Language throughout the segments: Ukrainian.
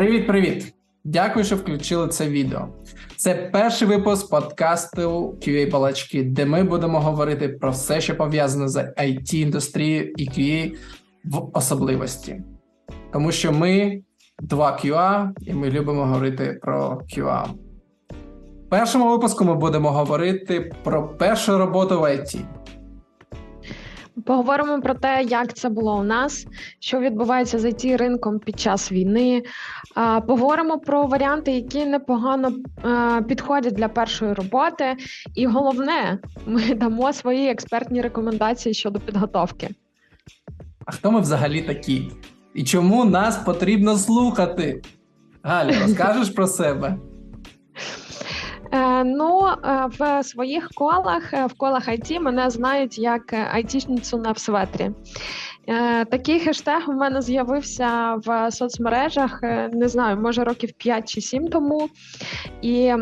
Привіт-привіт! Дякую, що включили це відео. Це перший випуск подкасту QA Балачки, де ми будемо говорити про все, що пов'язане з it індустрією і QA в особливості. Тому що ми два QA, і ми любимо говорити про QA. В першому випуску ми будемо говорити про першу роботу в IT. Поговоримо про те, як це було у нас, що відбувається з it ринком під час війни. Поговоримо про варіанти, які непогано підходять для першої роботи. І головне, ми дамо свої експертні рекомендації щодо підготовки. А хто ми взагалі такі? І чому нас потрібно слухати? Галя, розкажеш про себе? Е, ну, е, в своїх колах, е, в колах IT мене знають як айтішницю на всветрі. Такий хештег у мене з'явився в соцмережах, не знаю, може років 5 чи 7 тому. І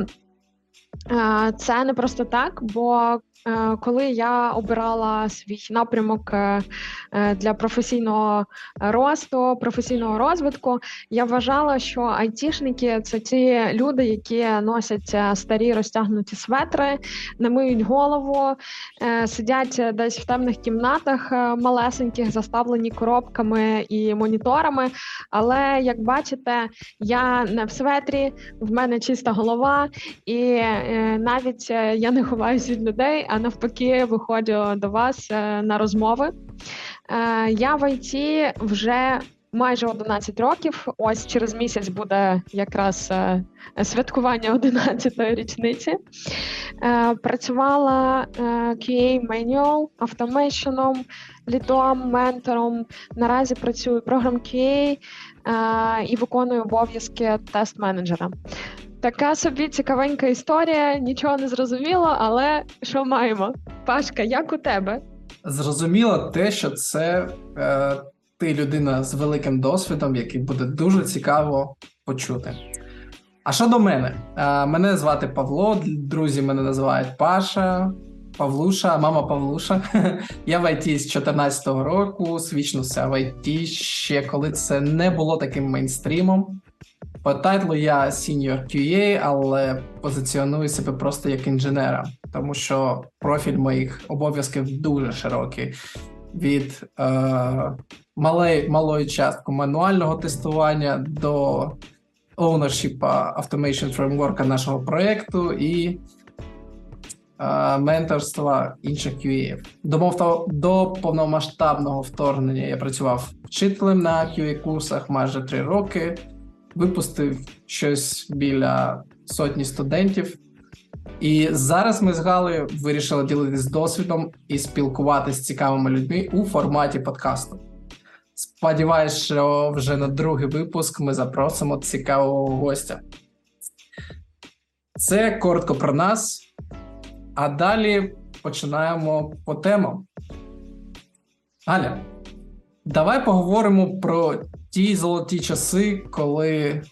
це не просто так, бо коли я обирала свій напрямок е, е, для професійного росту, професійного розвитку, я вважала, що айтішники це ті люди, які носять старі розтягнуті светри, не миють голову, сидять десь в темних кімнатах малесеньких, заставлені коробками і моніторами. Але як бачите, я не в светрі, в мене чиста голова, і навіть я не ховаюсь від людей а навпаки, виходжу до вас е, на розмови. Е, я в ІТ вже майже 11 років. Ось через місяць буде якраз е, святкування 11-ї річниці. Працювала QA Manual, автомейшеном, лідом, ментором. Наразі працюю програм QA і виконую обов'язки тест-менеджера. Така собі цікавенька історія, нічого не зрозуміло, але що маємо? Пашка, як у тебе? Зрозуміло те, що це е, ти людина з великим досвідом, який буде дуже цікаво почути. А що до мене? Е, мене звати Павло, друзі мене називають Паша, Павлуша, мама Павлуша. Я в ІТ з 2014 року, switch нувся в ІТ ще коли це не було таким мейнстрімом. По title у я Senior QA, але позиціоную себе просто як інженера, тому що профіль моїх обов'язків дуже широкий. Від е, малої малої частки мануального тестування до ownership Automation Framework нашого проєкту і е, менторства інших QA. До, до повномасштабного вторгнення я працював вчителем на QA курсах майже три роки випустив щось біля сотні студентів. І зараз ми з Галею вирішили ділитися досвідом і спілкуватися з цікавими людьми у форматі подкасту. Сподіваюсь, що вже на другий випуск ми запросимо цікавого гостя. Це коротко про нас, а далі починаємо по темам. Галя, давай поговоримо про ті золоті часи, коли е,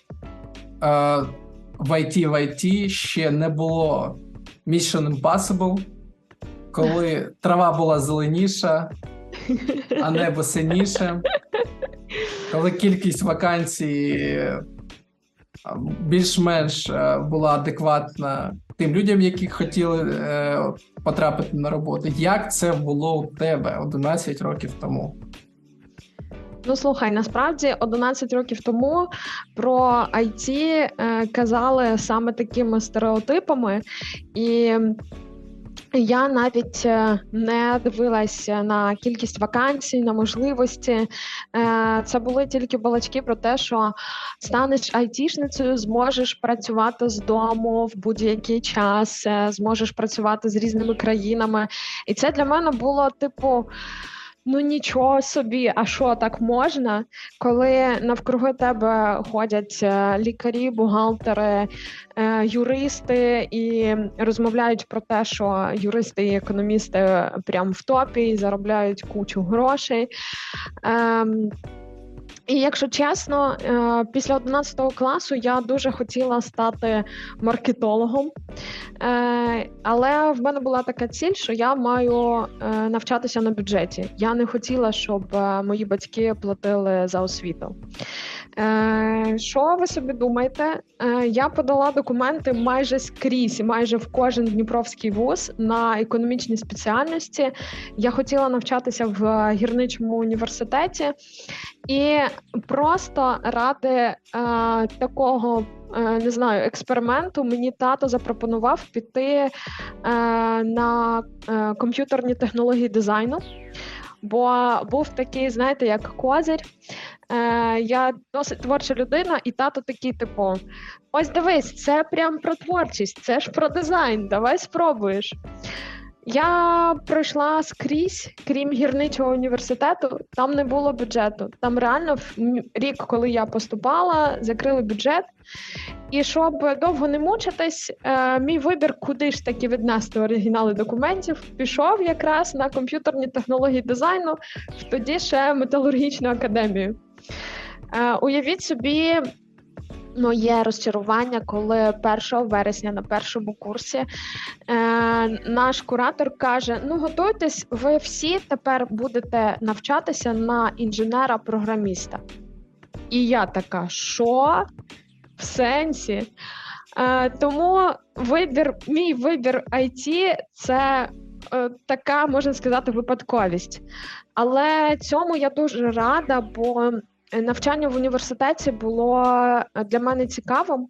в IT в IT ще не було Mission Impossible, коли трава була зеленіша, а небо синіше, коли кількість вакансій е, більш-менш е, була адекватна тим людям, які хотіли е, потрапити на роботу. Як це було у тебе 11 років тому? Ну слухай, насправді 11 років тому про IT е, казали саме такими стереотипами, і я навіть е, не дивилася на кількість вакансій, на можливості. Е, це були тільки балачки про те, що станеш айтішницею, зможеш працювати з дому в будь-який час, зможеш працювати з різними країнами. І це для мене було типу. Ну нічого собі, а що так можна, коли навкруги тебе ходять е, лікарі, бухгалтери, е, юристи і розмовляють про те, що юристи і економісти прям в топі і заробляють кучу грошей. І якщо чесно, е, після 11 класу я дуже хотіла стати маркетологом, е, але в мене була така ціль, що я маю е, навчатися на бюджеті. Я не хотіла, щоб мої батьки платили за освіту. Що ви собі думаєте? Я подала документи майже скрізь, майже в кожен дніпровський вуз на економічній спеціальності. Я хотіла навчатися в гірничому університеті. І просто ради е, такого е, не знаю експерименту мені тато запропонував піти е, на е, комп'ютерні технології дизайну. Бо був такий, знаєте, як козир. Е, Я досить творча людина, і тато такий, типу: ось дивись, це прям про творчість, це ж про дизайн. Давай спробуєш. Я пройшла скрізь, крім гірничого університету, там не було бюджету. Там реально рік, коли я поступала, закрили бюджет. І щоб довго не мучитись, е, мій вибір, куди ж таки віднести оригінали документів, пішов якраз на комп'ютерні технології дизайну в тоді ще металургічну академію. Е, уявіть собі, моє розчарування, коли 1 вересня на першому курсі е, наш куратор каже: Ну, готуйтесь, ви всі тепер будете навчатися на інженера-програміста. І я така, що? В сенсі? Е, Тому вибір, мій вибір IT – це е, така, можна сказати, випадковість. Але цьому я дуже рада, бо навчання в університеті було е, для мене цікавим,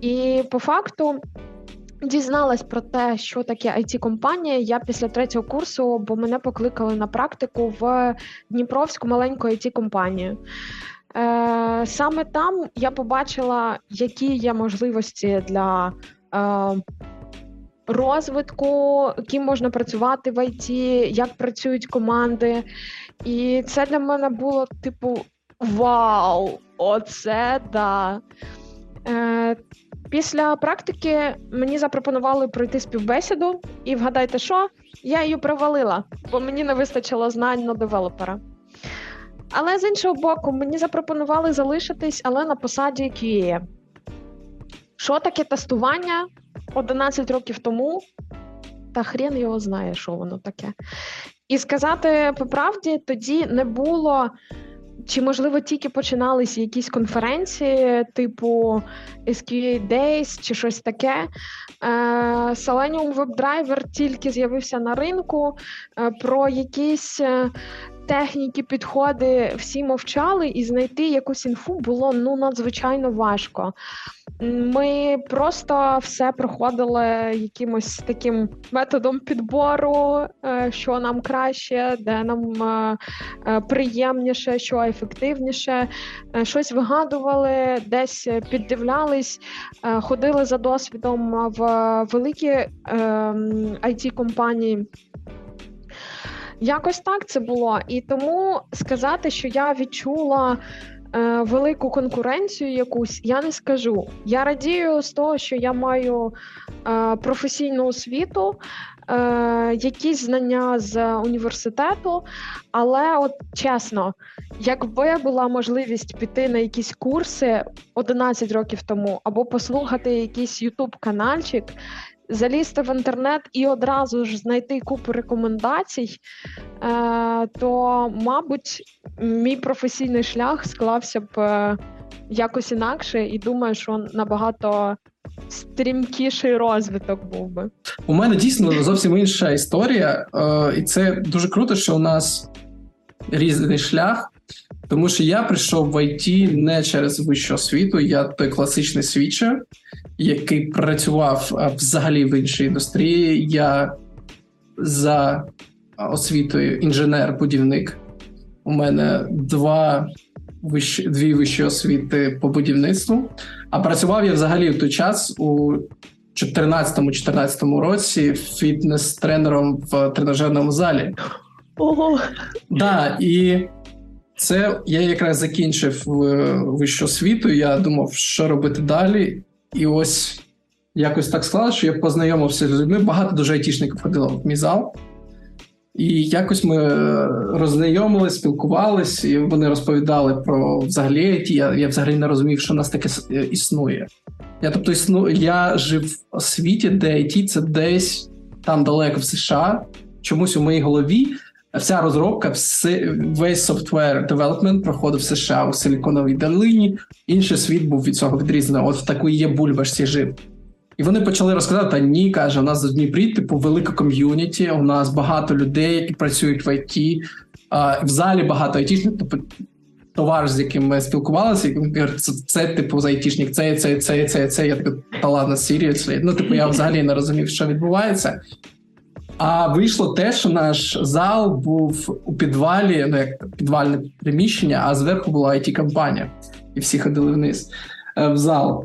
і по факту. Дізналась про те, що таке it компанія Я після третього курсу, бо мене покликали на практику в Дніпровську маленьку it компанію Е, Саме там я побачила, які є можливості для е, розвитку, ким можна працювати в ІТ, як працюють команди. І це для мене було типу Вау! Оце да. Е, Після практики мені запропонували пройти співбесіду, і вгадайте, що? Я її провалила, бо мені не вистачило знань на девелопера. Але з іншого боку, мені запропонували залишитись, але на посаді QA. Що таке тестування 11 років тому? Та хрен його знає, що воно таке. І сказати по правді, тоді не було чи можливо тільки починалися якісь конференції, типу SQA Days чи щось таке? Е, Selenium WebDriver тільки з'явився на ринку. Е, про якісь е, техніки, підходи всі мовчали, і знайти якусь інфу було ну надзвичайно важко. Ми просто все проходили якимось таким методом підбору, е, що нам краще, де нам е, е, приємніше, що ефективніше. Щось вигадували, десь піддивлялись, ходили за досвідом в великі it ем, компанії. Якось так це було, і тому сказати, що я відчула велику конкуренцію якусь, я не скажу. Я радію з того, що я маю е, професійну освіту, е, якісь знання з університету, але от чесно, якби була можливість піти на якісь курси 11 років тому, або послухати якийсь ютуб канальчик залізти в інтернет і одразу ж знайти купу рекомендацій, е, то, мабуть, мій професійний шлях склався б е, якось інакше, і думаю, що набагато стрімкіший розвиток був би. У мене дійсно зовсім інша історія, е, і це дуже круто, що у нас різний шлях. Тому що я прийшов в ІТ не через вищу освіту, я той класичний свічер, який працював взагалі в іншій індустрії. Я за освітою інженер-будівник. У мене два вищі, дві вищі освіти по будівництву. А працював я взагалі в той час у 2014-2014 році фітнес-тренером в тренажерному залі. Ого! Да, і це я якраз закінчив вищу освіту. Я думав, що робити далі. І ось якось так склалося, що я познайомився з людьми. Багато дуже айтішників ходило в мій зал. І якось ми е, роззнайомились, спілкувалися, і вони розповідали про взагалі IT. Я, я взагалі не розумів, що у нас таке е, існує. Я тобто існу, я жив у світі, де IT це десь там далеко в США. Чомусь у моїй голові вся розробка, весь software development проходив в США у Силіконовій долині. Інший світ був від цього відрізаний. От в такій є бульбашці жив. І вони почали розказати: та ні, каже, у нас в Дніпрі, типу, велика ком'юніті, у нас багато людей, які працюють в ІТ, а, в залі багато айтішних, тобто товариш, з яким ми спілкувалися, і це, це типу за айтішник, це, це, це, це, це. Я такий, та ладно, seriously. Ну, типу, я взагалі не розумів, що відбувається. А вийшло те, що наш зал був у підвалі, ну як підвальне приміщення, а зверху була it компанія і всі ходили вниз е, в зал.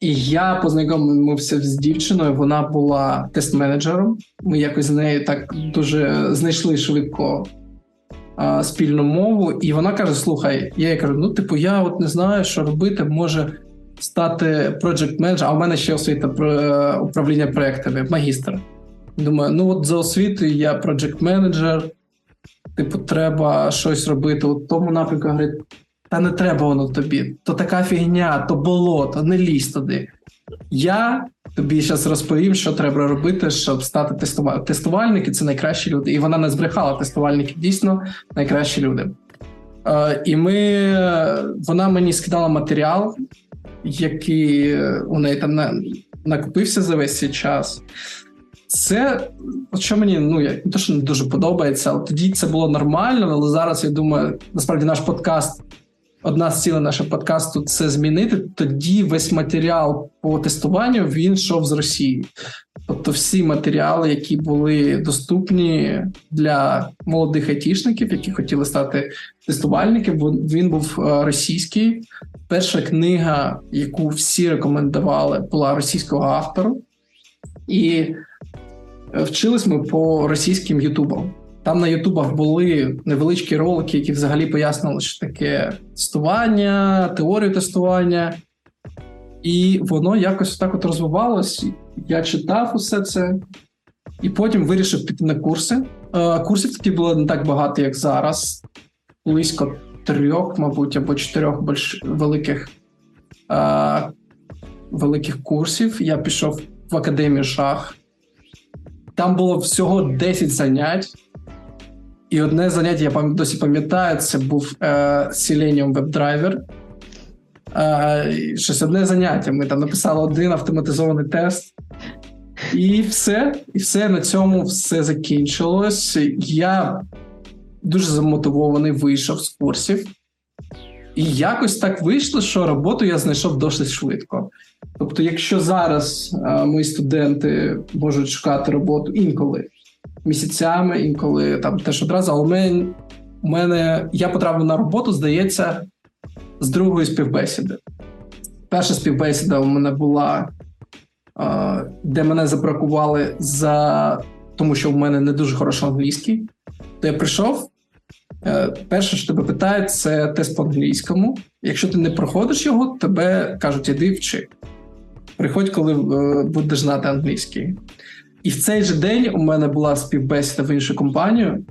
І я познайомився з дівчиною. Вона була тест-менеджером. Ми якось з нею так дуже знайшли швидко а, спільну мову. І вона каже: Слухай, я їй кажу: ну, типу, я от не знаю, що робити, може стати project менеджером а в мене ще освіта про е, управління проектами, магістр. Думаю, ну от за освітою я project менеджер типу, треба щось робити. У тому напрямку говорить, та не треба воно тобі. То така фігня, то болото, не лізь туди. Я тобі зараз розповім, що треба робити, щоб стати тестувальником. Тестувальники це найкращі люди. І вона не збрехала тестувальники дійсно найкращі люди. Е, І ми вона мені скидала матеріал, який у неї там накопився за весь цей час. Це, що мені ну я не то, що не дуже подобається, але тоді це було нормально. Але зараз я думаю, насправді наш подкаст, одна з цілей нашого подкасту це змінити. Тоді весь матеріал по тестуванню він йшов з Росії. Тобто, всі матеріали, які були доступні для молодих айтішників, які хотіли стати тестувальниками, він був е, російський. Перша книга, яку всі рекомендували, була російського автору. І Вчились ми по російським ютубам. Там на Ютубах були невеличкі ролики, які взагалі пояснили, що таке тестування, теорію тестування, і воно якось так от розвивалось. Я читав усе це, і потім вирішив піти на курси. Е, курсів тоді було не так багато, як зараз, близько трьох, мабуть, або чотирьох більш великих е, великих курсів. Я пішов в академію шах. Там було всього 10 занять, і одне заняття, я досі пам'ятаю, це був е, Selenium WebDriver. Е, щось одне заняття. Ми там написали один автоматизований тест. І все, і все на цьому все закінчилось. Я дуже замотивований вийшов з курсів. І якось так вийшло, що роботу я знайшов досить швидко. Тобто, якщо зараз а, мої студенти можуть шукати роботу інколи місяцями, інколи там теж одразу, але мене, у мене я потрапив на роботу, здається, з другої співбесіди. Перша співбесіда у мене була, а, де мене забракували за тому, що в мене не дуже хороший англійський. То я прийшов. Е, перше, що тебе питають, це тест по англійському. Якщо ти не проходиш його, тебе кажуть, іди вчи. Приходь, коли е, будеш знати англійський. І в цей же день у мене була співбесіда в іншу компанію.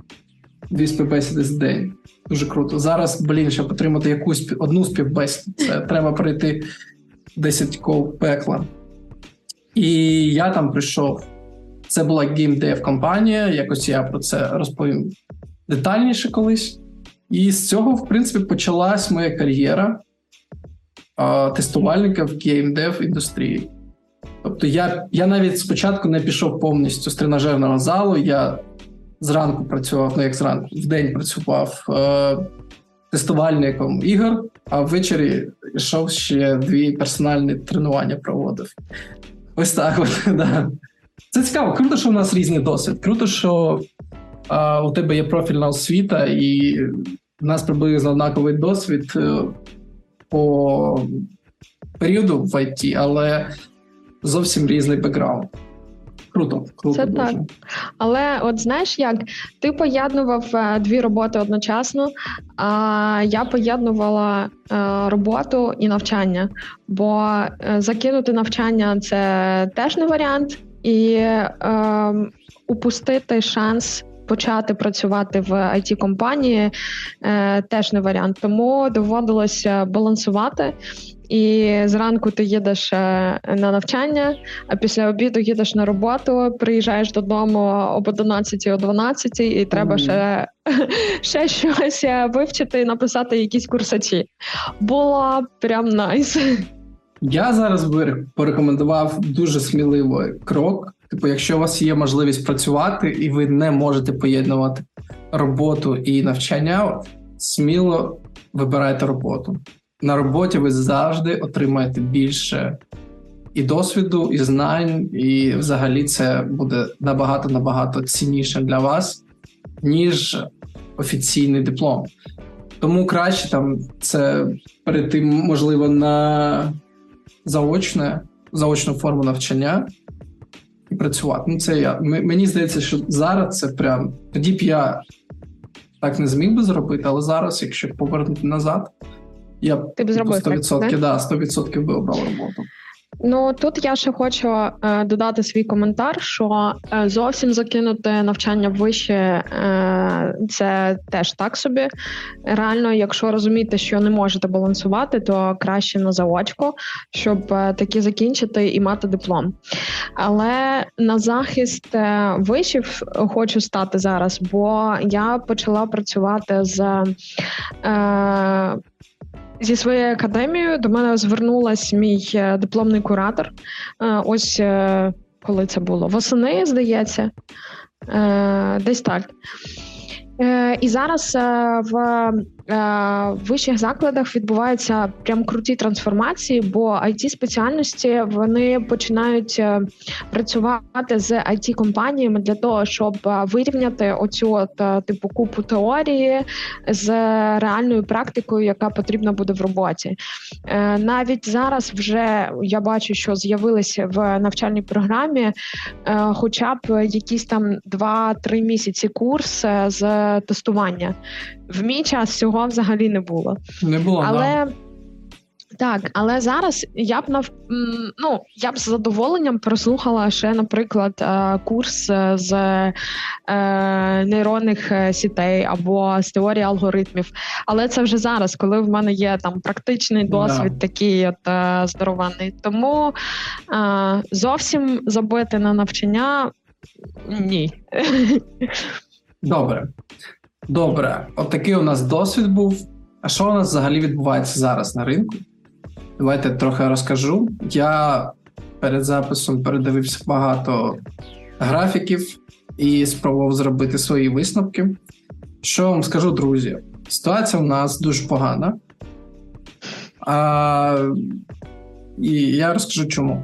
Дві співбесіди з день. Дуже круто. Зараз, блін, щоб отримати якусь одну співбесіду, це треба пройти 10 кол пекла. І я там прийшов. Це була gamedev компанія. Якось я про це розповім детальніше колись. І з цього, в принципі, почалась моя кар'єра тестувальника в gamedev індустрії. Тобто, я я навіть спочатку не пішов повністю з тренажерного залу. Я зранку працював, ну як зранку, в день працював е, тестувальником ігор, а ввечері йшов ще дві персональні тренування проводив. Ось так. от, да. Це цікаво. Круто, що у нас різний досвід. Круто, що у тебе є профільна освіта, і в нас приблизно однаковий досвід. Е, по періоду в IT, але зовсім різний бекграунд. Круто, круто. Це дуже. так. Але от знаєш як, ти поєднував е, дві роботи одночасно, а я поєднувала е, роботу і навчання, бо закинути навчання це теж не варіант, і е, упустити шанс почати працювати в it компанії е, теж не варіант. Тому доводилося балансувати. І зранку ти їдеш е, на навчання, а після обіду їдеш на роботу, приїжджаєш додому об 11 о 12 і треба mm. ще ще щось е, вивчити і написати якісь курсачі. Було прям найс. Я зараз би порекомендував дуже сміливий крок. Типу, якщо у вас є можливість працювати і ви не можете поєднувати роботу і навчання, сміло вибирайте роботу. На роботі ви завжди отримаєте більше і досвіду, і знань, і взагалі це буде набагато набагато цінніше для вас, ніж офіційний диплом. Тому краще там це перейти, можливо, на заочне, заочну форму навчання працювати. Ну, це я. Мені здається, що зараз це прям тоді б я так не зміг би зробити, але зараз, якщо повернути назад, я б Ти б зробив 100%, так, да, 100% би обрав роботу. Ну тут я ще хочу е, додати свій коментар, що е, зовсім закинути навчання вище е, це теж так собі. Реально, якщо розуміти, що не можете балансувати, то краще на заочку, щоб е, таки закінчити і мати диплом. Але на захист е, вишів хочу стати зараз, бо я почала працювати з. Зі своєю академією до мене звернулась мій е, дипломний куратор. Е, ось е, коли це було восени, здається, десь так. І зараз в в вищих закладах відбуваються прям круті трансформації, бо it спеціальності вони починають е, працювати з it компаніями для того, щоб е, вирівняти оцю от типу купу теорії з реальною практикою, яка потрібна буде в роботі. Навіть зараз вже я бачу, що з'явилися в навчальній програмі, хоча б якісь там 2-3 місяці курс з тестування. В мій час цього взагалі не було. Не було, але. Да. Так, але зараз я б нав... ну, я б з задоволенням прослухала ще, наприклад, е, курс е, з е, нейронних сітей або з теорії алгоритмів. Але це вже зараз, коли в мене є там практичний досвід, yeah. такий от здорований. Тому зовсім забити на навчання ні. Добре. Добре, отакий у нас досвід був. А що у нас взагалі відбувається зараз на ринку? Давайте трохи розкажу. Я перед записом передивився багато графіків і спробував зробити свої висновки. Що вам скажу, друзі? Ситуація у нас дуже погана. А, І я розкажу чому.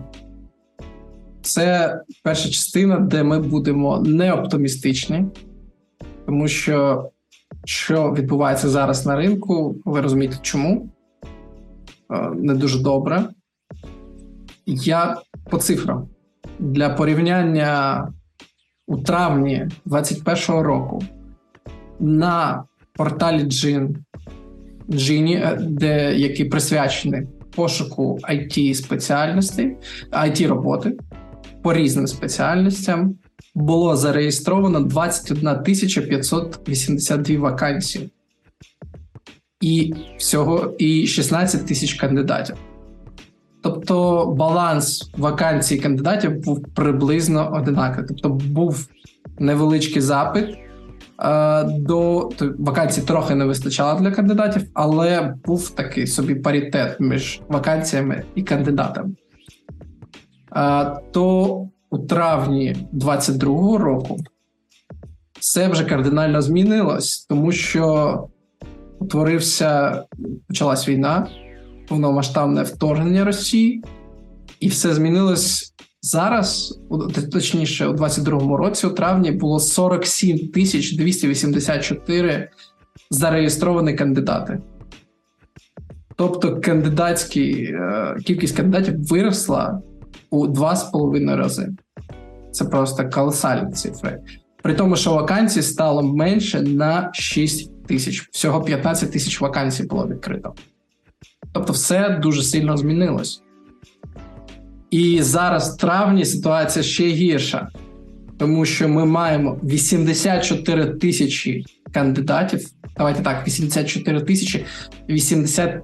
Це перша частина, де ми будемо не оптимістичні, тому що що відбувається зараз на ринку, ви розумієте, чому е, не дуже добре. Я по цифрам для порівняння у травні 2021 року на порталі Джин, Джині, е, де який присвячений пошуку it спеціальностей, it роботи по різним спеціальностям було зареєстровано 21 тисяча 582 вакансії, і всього і 16 тисяч кандидатів. Тобто баланс вакансій кандидатів був приблизно одинаковий. Тобто був невеличкий запит е, до вакансій трохи не вистачало для кандидатів, але був такий собі паритет між вакансіями і кандидатами. Е, то у травні 22-го року все вже кардинально змінилось, тому що утворився, почалась війна, повномасштабне вторгнення Росії, і все змінилось зараз, точніше, у 22-му році, у травні, було 47 тисяч 284 зареєстровані кандидати. Тобто кандидатські е, кількість кандидатів виросла у 2,5 рази. Це просто колосальні цифри. При тому, що вакансій стало менше на 6 тисяч. Всього 15 тисяч вакансій було відкрито. Тобто, все дуже сильно змінилось. І зараз в травні ситуація ще гірша, тому що ми маємо 84 тисячі кандидатів. Давайте так, 84 тисячі 80,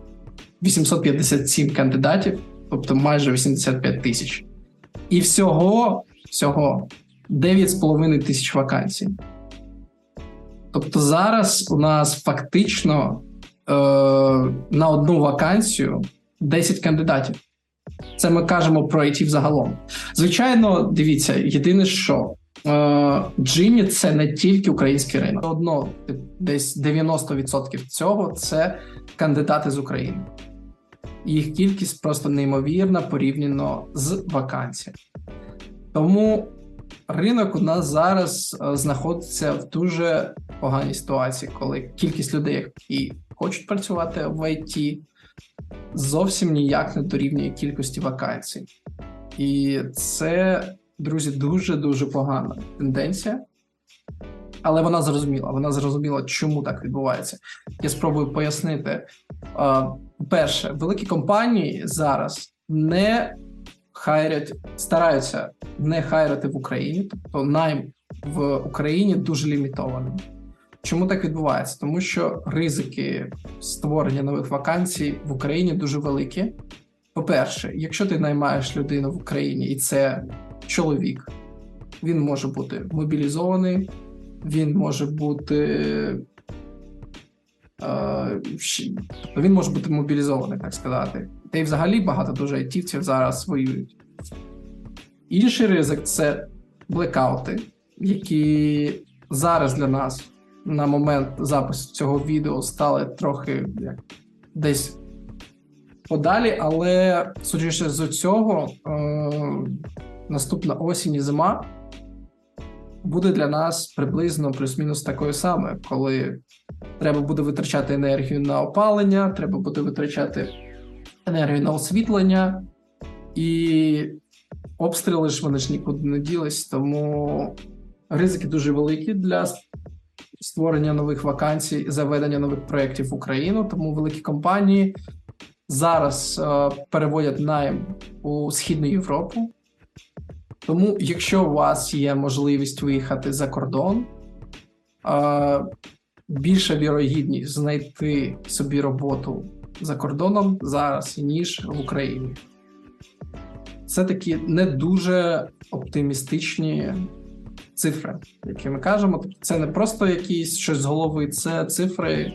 857 кандидатів, тобто майже 85 тисяч. І всього, всього 9,5 тисяч вакансій. Тобто зараз у нас фактично е, на одну вакансію 10 кандидатів. Це ми кажемо про IT взагалом. Звичайно, дивіться, єдине, що е, Джині це не тільки український ринок. Одно десь 90% цього це кандидати з України. Їх кількість просто неймовірна порівняно з вакансіями. Тому ринок у нас зараз е, знаходиться в дуже поганій ситуації, коли кількість людей, які хочуть працювати в ІТ, зовсім ніяк не дорівнює кількості вакансій. І це, друзі, дуже дуже погана тенденція. Але вона зрозуміла. Вона зрозуміла, чому так відбувається. Я спробую пояснити. Перше, великі компанії зараз не хайрять, стараються не хайрити в Україні, тобто найм в Україні дуже лімітований. Чому так відбувається? Тому що ризики створення нових вакансій в Україні дуже великі. По-перше, якщо ти наймаєш людину в Україні і це чоловік, він може бути мобілізований, він може бути. Е, він може бути мобілізований, так сказати. Та й взагалі багато дуже айтівців зараз воюють. Інший ризик це блекаути, які зараз для нас на момент запису цього відео стали трохи як десь подалі, але судячи з цього, е, наступна осінь і зима буде для нас приблизно плюс-мінус такою самою, коли треба буде витрачати енергію на опалення, треба буде витрачати енергію на освітлення, і обстріли ж вони ж нікуди не ділись, тому ризики дуже великі для створення нових вакансій, заведення нових проєктів в Україну. Тому великі компанії зараз е, переводять найм у Східну Європу. Тому, якщо у вас є можливість виїхати за кордон, більша вірогідність знайти собі роботу за кордоном зараз, ніж в Україні. Це такі не дуже оптимістичні цифри, які ми кажемо. Тобто це не просто якісь щось з голови, це цифри,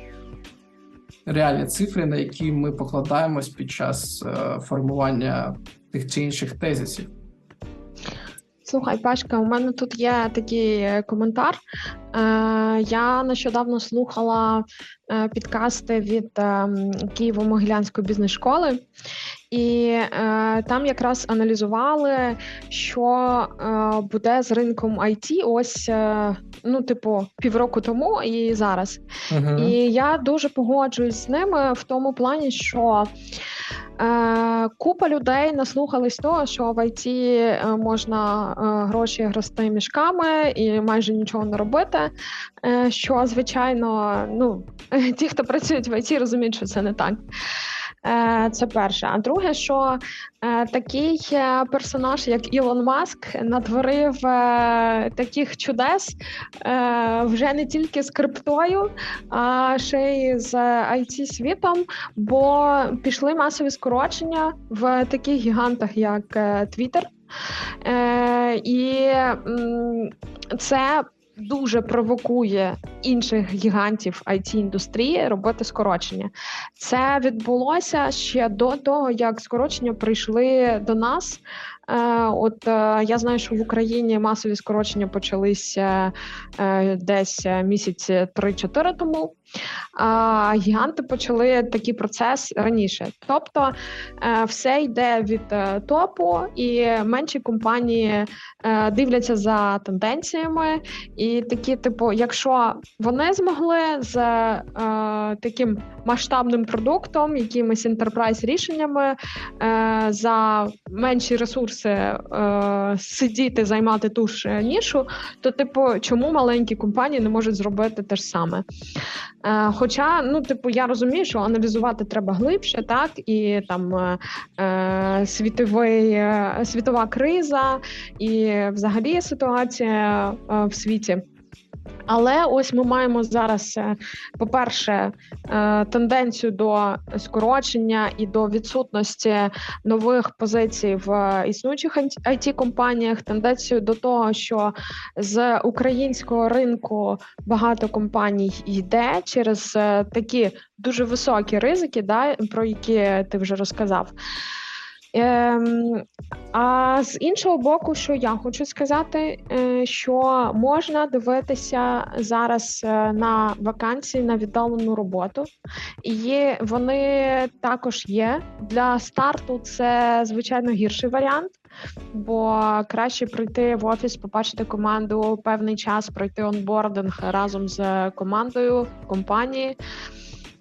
реальні цифри, на які ми покладаємось під час е, формування тих чи інших тезисів. Слухай, Пашка, у мене тут є такий е, коментар. Е, Я нещодавно слухала е, підкасти від Києво-Могилянської бізнес-школи, і там якраз аналізували, що буде з ринком IT ось ну, типу, півроку тому і зараз. uh І я дуже погоджуюсь з ними в тому плані, що. Е, Купа людей наслухались того, що в ІТ е, можна е, гроші грости мішками і майже нічого не робити. Що, звичайно, ну ті, хто працюють в ІТ, розуміють, що це не так. Е, це перше. А друге, що е, такий е, персонаж, як Ілон Маск, натворив таких чудес вже не тільки з криптою, а ще й з it світом, бо пішли масові скорочення в таких гігантах, як Twitter. І це дуже провокує інших гігантів it індустрії робити скорочення. Це відбулося ще до того, як скорочення прийшли до нас. Е, от е, я знаю, що в Україні масові скорочення почалися е, десь місяці 3-4 тому. А гіганти почали такий процес раніше. Тобто все йде від топу, і менші компанії дивляться за тенденціями. І такі, типу, якщо вони змогли з таким масштабним продуктом, якимись enterprise рішеннями за менші ресурси е, сидіти, займати ту ж нішу, то, типу, чому маленькі компанії не можуть зробити те ж саме? Е, Хоча, ну, типу, я розумію, що аналізувати треба глибше, так, і там е, світовий, світова криза і взагалі ситуація в світі. Але ось ми маємо зараз, е, по-перше, е, тенденцію до скорочення і до відсутності нових позицій в існуючих it компаніях тенденцію до того, що з українського ринку багато компаній йде через е, такі дуже високі ризики, да, про які ти вже розказав. Ем, А з іншого боку, що я хочу сказати, е, що можна дивитися зараз е, на вакансії на віддалену роботу, і вони також є для старту. Це звичайно гірший варіант, бо краще прийти в офіс, побачити команду певний час, пройти онбординг разом з командою компанії.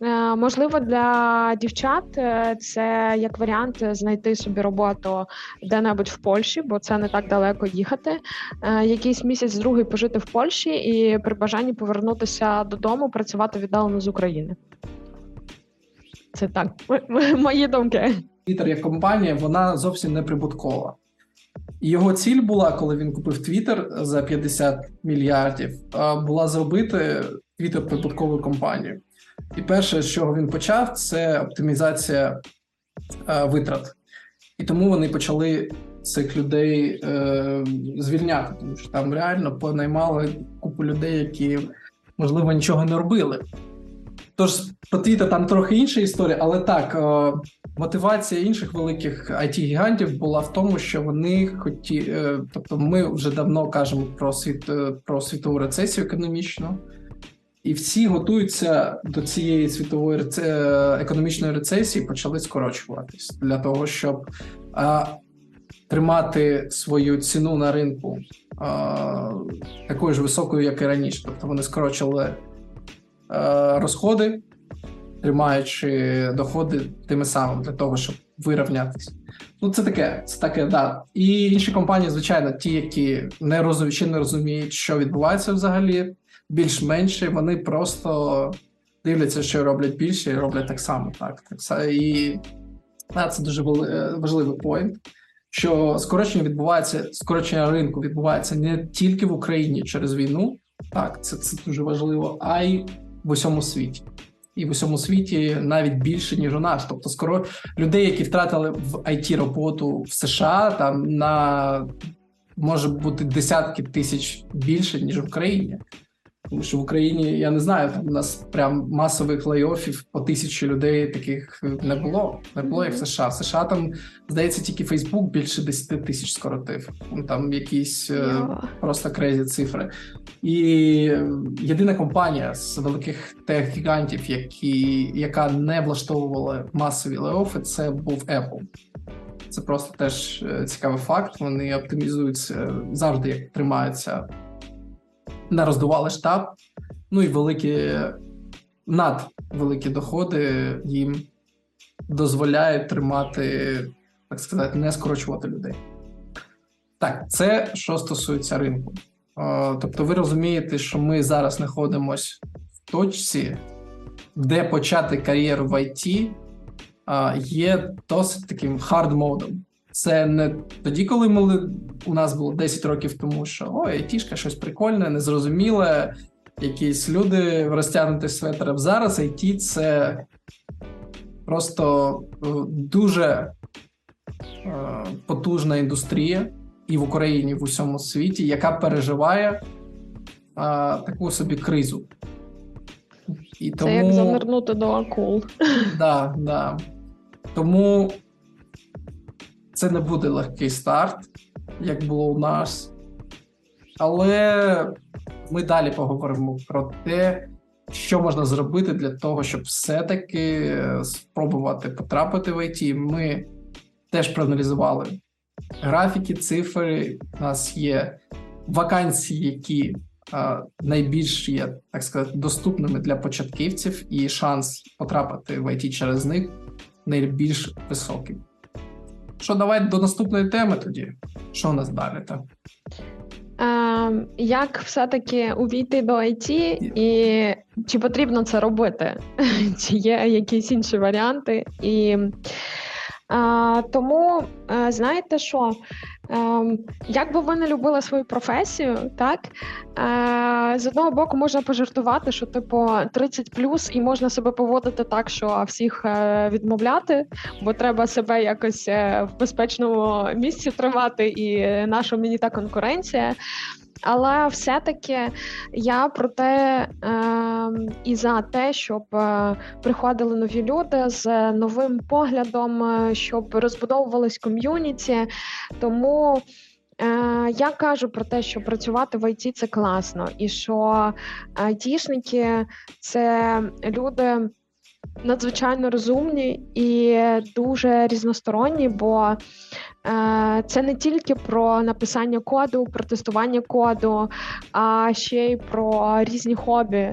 Е, можливо, для дівчат е, це як варіант знайти собі роботу де-небудь в Польщі, бо це не так далеко їхати. Е, якийсь місяць другий пожити в Польщі і при бажанні повернутися додому, працювати віддалено з України. Це так, мої думки. Твіттер як компанія, вона зовсім не прибуткова. Його ціль була, коли він купив Твіттер за 50 мільярдів, була зробити Твіттер прибутковою компанією. І перше, з чого він почав, це оптимізація е, витрат. І тому вони почали цих людей е, звільняти, тому що там реально понаймали купу людей, які, можливо, нічого не робили. Тож, по Твіта там трохи інша історія, але так, е, мотивація інших великих it гігантів була в тому, що вони хоті, е, тобто, ми вже давно кажемо про світ е, про світову рецесію економічну. І всі готуються до цієї світової реце... економічної рецесії, почали скорочуватись для того, щоб а, тримати свою ціну на ринку а, такою ж високою, як і раніше. Тобто вони скорочили а, розходи, тримаючи доходи тими самими для того, щоб вирівнятися. Ну, це таке, це таке, да. І інші компанії, звичайно, ті, які не розуміють, ще не розуміють, що відбувається взагалі більш-менші, вони просто дивляться, що роблять більше, і роблять так само. Так, так і це дуже важливий поінт. Що скорочення відбувається, скорочення ринку відбувається не тільки в Україні через війну, так це це дуже важливо, а й в усьому світі, і в усьому світі навіть більше ніж у нас. Тобто, скоро людей, які втратили в IT роботу в США, там на може бути десятки тисяч більше ніж в Україні. Тому що в Україні я не знаю, у нас прям масових лайофів по тисячі людей таких не було. Не було як в США. В США там здається тільки Фейсбук більше 10 тисяч скоротив. Там якісь yeah. просто крезі цифри. І єдина компанія з великих тех-гігантів, які яка не влаштовувала масові лайофи, це був Apple. Це просто теж е, цікавий факт. Вони оптимізуються завжди, як тримаються не роздували штаб, ну і великі надвеликі доходи їм дозволяють тримати, так сказати, не скорочувати людей. Так, це що стосується ринку. Тобто, ви розумієте, що ми зараз знаходимося в точці, де почати кар'єру в ІТ є досить таким hard mode ом. Це не тоді, коли ми у нас було 10 років тому, що ой, айтішка щось прикольне, незрозуміле, якісь люди в розтягнутих светерах. Зараз IT — це просто е, дуже е, потужна індустрія, і в Україні, і в усьому світі, яка переживає е, таку собі кризу. І Це тому... як занирнути до акул. Да, да. Тому це не буде легкий старт, як було у нас. Але ми далі поговоримо про те, що можна зробити для того, щоб все-таки спробувати потрапити в ІТ. Ми теж проаналізували графіки, цифри. У нас є вакансії, які а, найбільш є, так сказати, доступними для початківців, і шанс потрапити в ІТ через них найбільш високий. Що давай до наступної теми тоді? Що у нас далі? так? Е, як все-таки увійти до IT і чи потрібно це робити? Чи є якісь інші варіанти? І Тому знаєте що? Ем, як би ви не любили свою професію, так е, з одного боку можна пожартувати, що типу 30 плюс і можна себе поводити так, що всіх е, відмовляти, бо треба себе якось е, в безпечному місці тримати, і наша мені та конкуренція. Але все-таки я про те е, і за те, щоб е, приходили нові люди з новим поглядом, е, щоб розбудовувались ком'юніті. Тому е, я кажу про те, що працювати в ІТ це класно, і що айтішники це люди. Надзвичайно розумні і дуже різносторонні, бо Е, це не тільки про написання коду, про тестування коду, а ще й про різні хобі.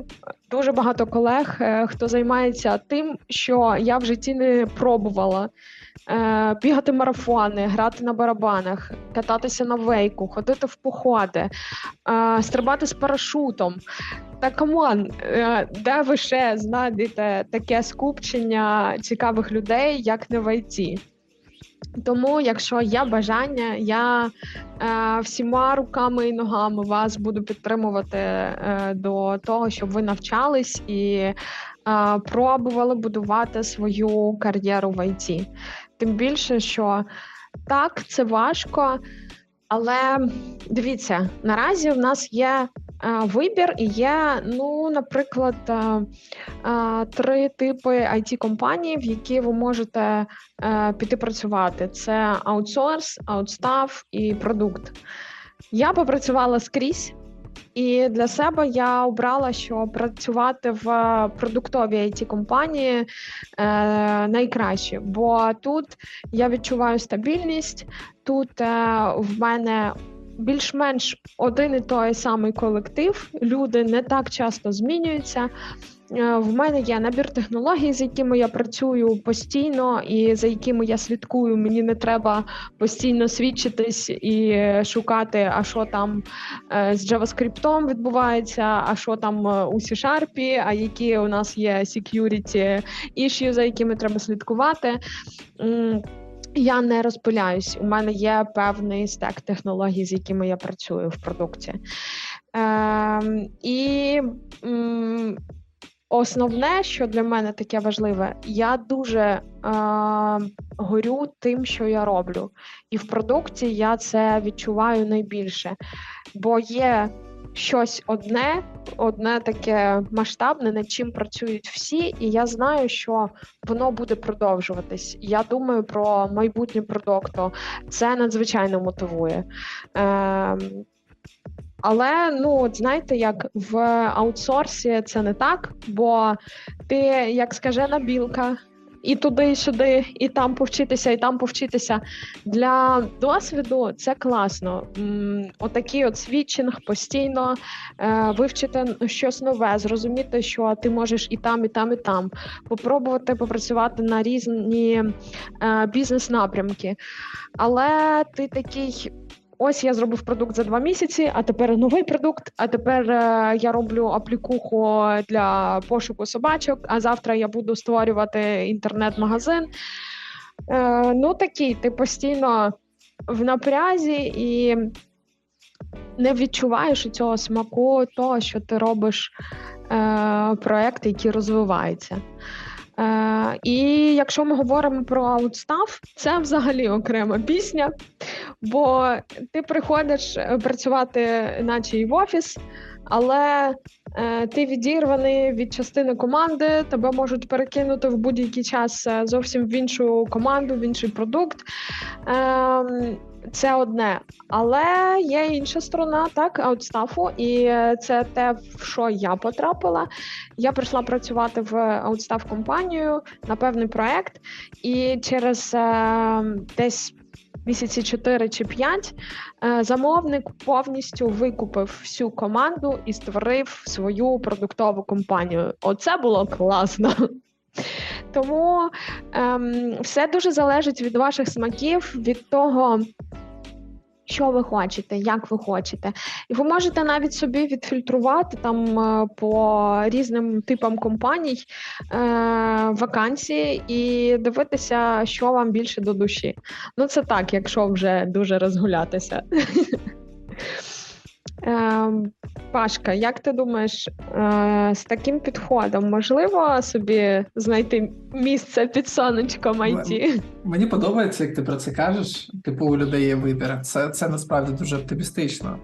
Дуже багато колег, е, хто займається тим, що я в житті не пробувала. Е, бігати марафони, грати на барабанах, кататися на wake у, ходити в походи, стрибати з парашутом. Та come on, де ви ще знайдете таке скупчення цікавих людей, як не в ІТ? Тому, якщо є бажання, я е, всіма руками і ногами вас буду підтримувати е, до того, щоб ви навчались і е, пробували будувати свою кар'єру в ІТ. Тим більше, що так, це важко, але дивіться, наразі в нас є Вибір і є, ну, наприклад, три типи it компаній в які ви можете піти працювати: це аутсорс, аутстаф і продукт. Я попрацювала скрізь. І для себе я обрала, що працювати в продуктовій it компанії е, найкраще, бо тут я відчуваю стабільність, тут е, в мене більш-менш один і той самий колектив. Люди не так часто змінюються. Е, в мене є набір технологій, з якими я працюю постійно, і за якими я слідкую. Мені не треба постійно свідчитись і шукати, а що там е, з JavaScript відбувається, а що там е, у C-Sharp, а які у нас є security issue, за якими треба слідкувати. Я не розпиляюсь. У мене є певний стек технологій, з якими я працюю в продукті. Е, І основне, що для мене таке важливе, я дуже е, горю тим, що я роблю. І в продукті я це відчуваю найбільше. Бо є щось одне, одне таке масштабне, над чим працюють всі, і я знаю, що воно буде продовжуватись. Я думаю про майбутнє продукту. Це надзвичайно мотивує. Е, але ну от знаєте, як в аутсорсі це не так, бо ти, як скажена білка, і туди, і сюди, і там повчитися, і там повчитися. Для досвіду це класно. Отакий от свідчинг постійно е, вивчити щось нове, зрозуміти, що ти можеш і там, і там, і там, попробувати попрацювати на різні е, бізнес-напрямки. Але ти такий. Ось я зробив продукт за два місяці, а тепер новий продукт. А тепер е, я роблю аплікуху для пошуку собачок. А завтра я буду створювати інтернет-магазин. Е, Ну такий, ти постійно в напрязі і не відчуваєш у цього смаку того, що ти робиш е, проекти, які розвиваються. Е, І якщо ми говоримо про аутстав, це взагалі окрема пісня, бо ти приходиш е, працювати, наче й в офіс, але е, ти відірваний від частини команди, тебе можуть перекинути в будь-який час е, зовсім в іншу команду, в інший продукт. Е, це одне, але є інша сторона, так, аутстафу, і це те, в що я потрапила. Я прийшла працювати в аутстаф компанію на певний проект, і через е, десь місяці 4 чи 5 е, замовник повністю викупив всю команду і створив свою продуктову компанію. Оце було класно. Тому ем, все дуже залежить від ваших смаків, від того, що ви хочете, як ви хочете, і ви можете навіть собі відфільтрувати там е, по різним типам компаній е, вакансії і дивитися, що вам більше до душі. Ну це так, якщо вже дуже розгулятися. Ем, Пашка, як ти думаєш, е, з таким підходом можливо собі знайти місце під сонечком IT? Мені подобається, як ти про це кажеш. Типу, у людей є вибір. Це це насправді дуже оптимістично.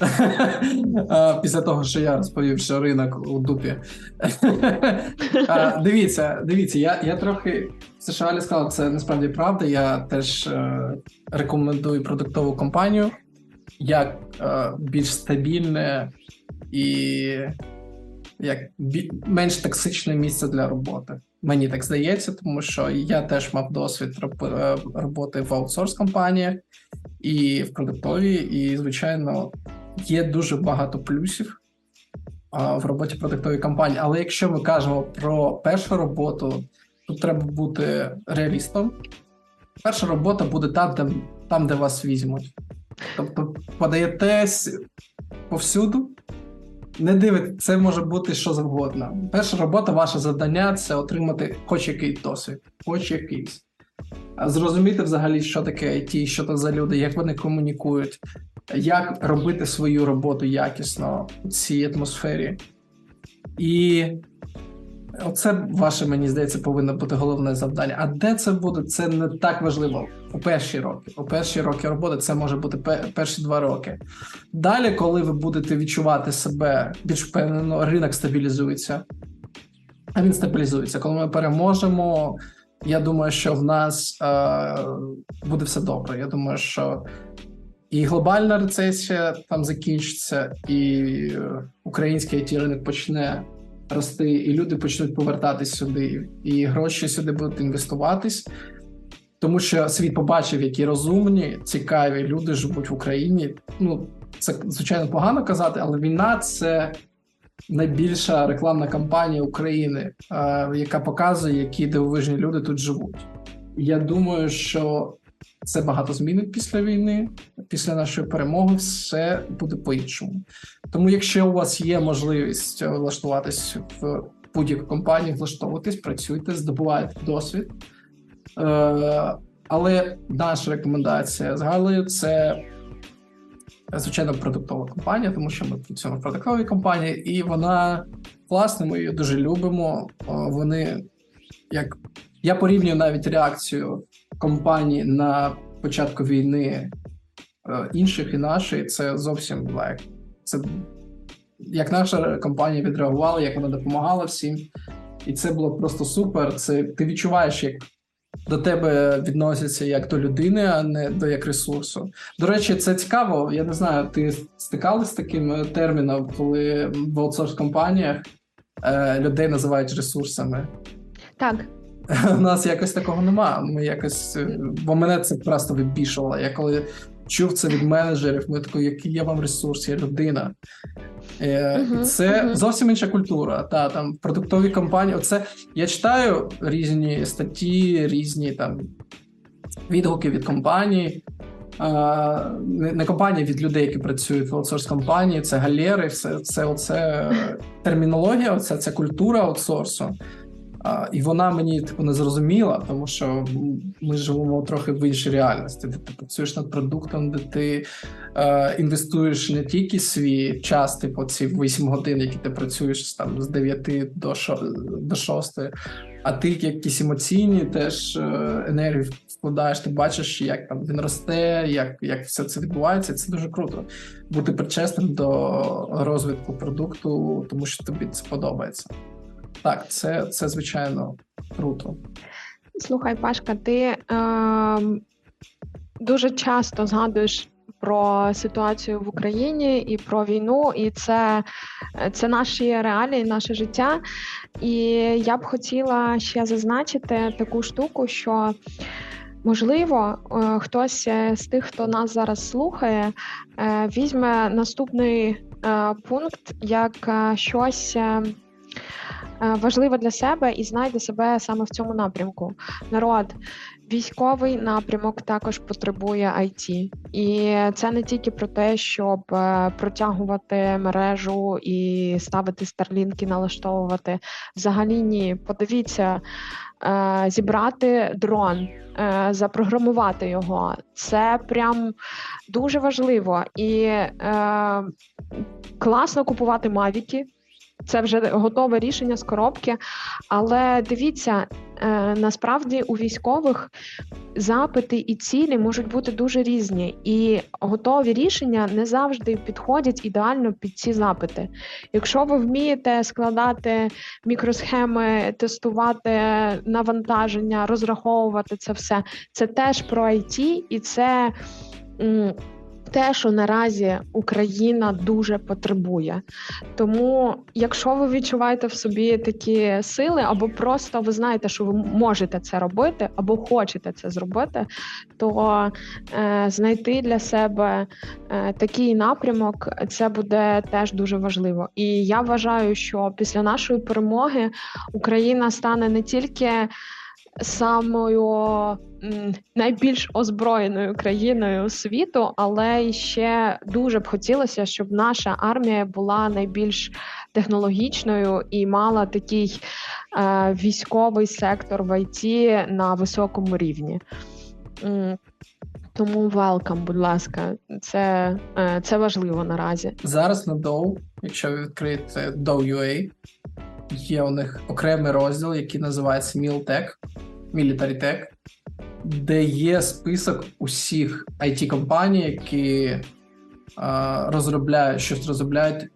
Після того, що я розповів, що ринок у дупі. Дивіться, дивіться, я я трохи все, що Аля сказала, це насправді правда. Я теж е, рекомендую продуктову компанію як е, більш стабільне і як бі, менш токсичне місце для роботи. Мені так здається, тому що я теж мав досвід е, роботи в аутсорс компаніях і в продуктовій, і, звичайно, є дуже багато плюсів в роботі продуктової компанії. Але якщо ми кажемо про першу роботу, тут треба бути реалістом. Перша робота буде там, де, там, де вас візьмуть. Тобто подаєтесь повсюду, не дивите, це може бути що завгодно. Перша робота, ваше завдання це отримати хоч якийсь досвід, хоч якийсь. Зрозуміти взагалі, що таке IT, що це за люди, як вони комунікують, як робити свою роботу якісно у цій атмосфері. І Оце ваше, мені здається, повинно бути головне завдання. А де це буде, це не так важливо у перші роки. У перші роки роботи це може бути перші два роки. Далі, коли ви будете відчувати себе більш впевнено, ринок стабілізується. А він стабілізується. Коли ми переможемо, я думаю, що в нас е, буде все добре. Я думаю, що і глобальна рецесія там закінчиться, і український it ринок почне рости, і люди почнуть повертатись сюди, і гроші сюди будуть інвестуватись, тому що світ побачив, які розумні, цікаві люди живуть в Україні. Ну це звичайно погано казати, але війна це найбільша рекламна кампанія України, е, яка показує, які дивовижні люди тут живуть. Я думаю, що це багато змінить після війни, після нашої перемоги, все буде по-іншому. Тому, якщо у вас є можливість влаштуватись в будь-яку компанію, влаштовуватись, працюйте, здобувайте досвід. Е, але наша рекомендація з Галею це звичайно продуктова компанія, тому що ми працюємо в продуктовій компанії, і вона класна, ми її дуже любимо. Вони як я порівнюю навіть реакцію компаній на початку війни е, інших і нашої, це зовсім лайк. Це як наша компанія відреагувала, як вона допомагала всім, і це було просто супер. Це ти відчуваєш, як до тебе відносяться як до людини, а не до як ресурсу. До речі, це цікаво. Я не знаю, ти стикалась з таким терміном, коли в аутсорс компаніях е, людей називають ресурсами? Так. У нас якось такого нема. Ми якось, е, бо мене це просто вибішувало. Я коли чув це від менеджерів, ми такі, який є вам ресурс, я людина. Uh-huh, це uh-huh. зовсім інша культура. Та там продуктові компанії. Оце я читаю різні статті, різні там відгуки від компаній. Не, не компанії від людей, які працюють в аутсорс компанії, це галери, все це оце термінологія, оця ця культура аутсорсу. І вона мені типу не зрозуміла, тому що ми живемо трохи в іншій реальності, де ти працюєш над продуктом, де ти е, інвестуєш не тільки свій час, типу ці 8 годин, які ти працюєш там з 9 до 6, до 6, а ти якісь емоційні теж е, енергію вкладаєш, ти бачиш, як там він росте, як як все це відбувається. Це дуже круто. Бути причесним до розвитку продукту, тому що тобі це подобається. Так, це це звичайно круто. Слухай, Пашка, ти е, дуже часто згадуєш про ситуацію в Україні і про війну, і це, це наші реалії, наше життя. І я б хотіла ще зазначити таку штуку, що. Можливо, е, хтось з тих, хто нас зараз слухає, е, візьме наступний е, пункт як щось важливо для себе і знайде себе саме в цьому напрямку. Народ, військовий напрямок також потребує IT. і це не тільки про те, щоб протягувати мережу і ставити старлінки, налаштовувати. Взагалі ні, подивіться. Зібрати дрон, запрограмувати його, це прям дуже важливо і е, класно купувати мавіки. Це вже готове рішення з коробки. Але дивіться, е, насправді у військових запити і цілі можуть бути дуже різні, і готові рішення не завжди підходять ідеально під ці запити. Якщо ви вмієте складати мікросхеми, тестувати навантаження, розраховувати це все, це теж про IT, і це те, що наразі Україна дуже потребує. Тому, якщо ви відчуваєте в собі такі сили, або просто ви знаєте, що ви можете це робити, або хочете це зробити, то е, знайти для себе е, такий напрямок це буде теж дуже важливо. І я вважаю, що після нашої перемоги Україна стане не тільки самою найбільш озброєною країною світу, але ще дуже б хотілося, щоб наша армія була найбільш технологічною і мала такий е, військовий сектор в ІТ на високому рівні. Тому welcome, будь ласка, це е, це важливо наразі. Зараз на Dow, якщо ви відкриєте Dow.ua, є у них окремий розділ, який називається MilTech, Tech, де є список усіх it компаній які розробляють щось розробляють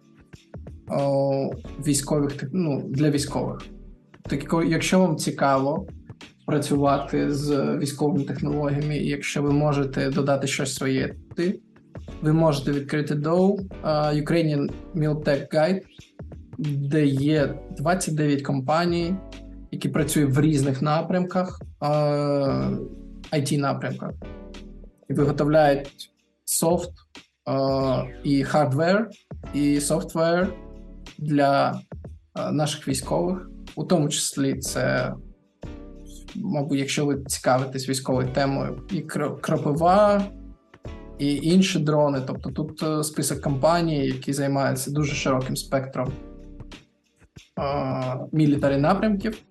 о, військових ну, для військових. Так, якщо вам цікаво працювати з військовими технологіями, і якщо ви можете додати щось своє, ви можете відкрити DOW Ukrainian Miltech Guide, де є 29 компаній, які працюють в різних напрямках, IT напрямках, і виготовляють софт і хардвер, і софтвер для наших військових, у тому числі це. Мабуть, якщо ви цікавитесь військовою темою, і кропива, і інші дрони. Тобто тут е, список компаній, які займаються дуже широким спектром мілітарі напрямків.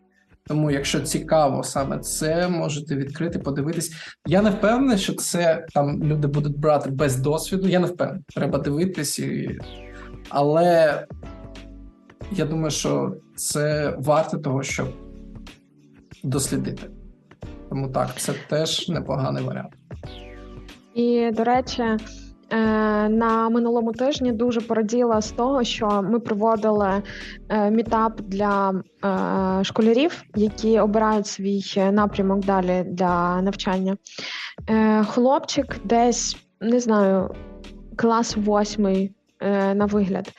Тому, якщо цікаво саме це, можете відкрити, подивитись. Я не впевнений, що це там люди будуть брати без досвіду. Я не впевнений. Треба дивитись, і... але я думаю, що це варте того, щоб дослідити. Тому так, це теж непоганий варіант. І до речі. Е, на минулому тижні дуже пораділа з того, що ми проводили е, мітап для е, школярів, які обирають свій напрямок далі для навчання. Хлопчик десь не знаю, клас восьмий на вигляд.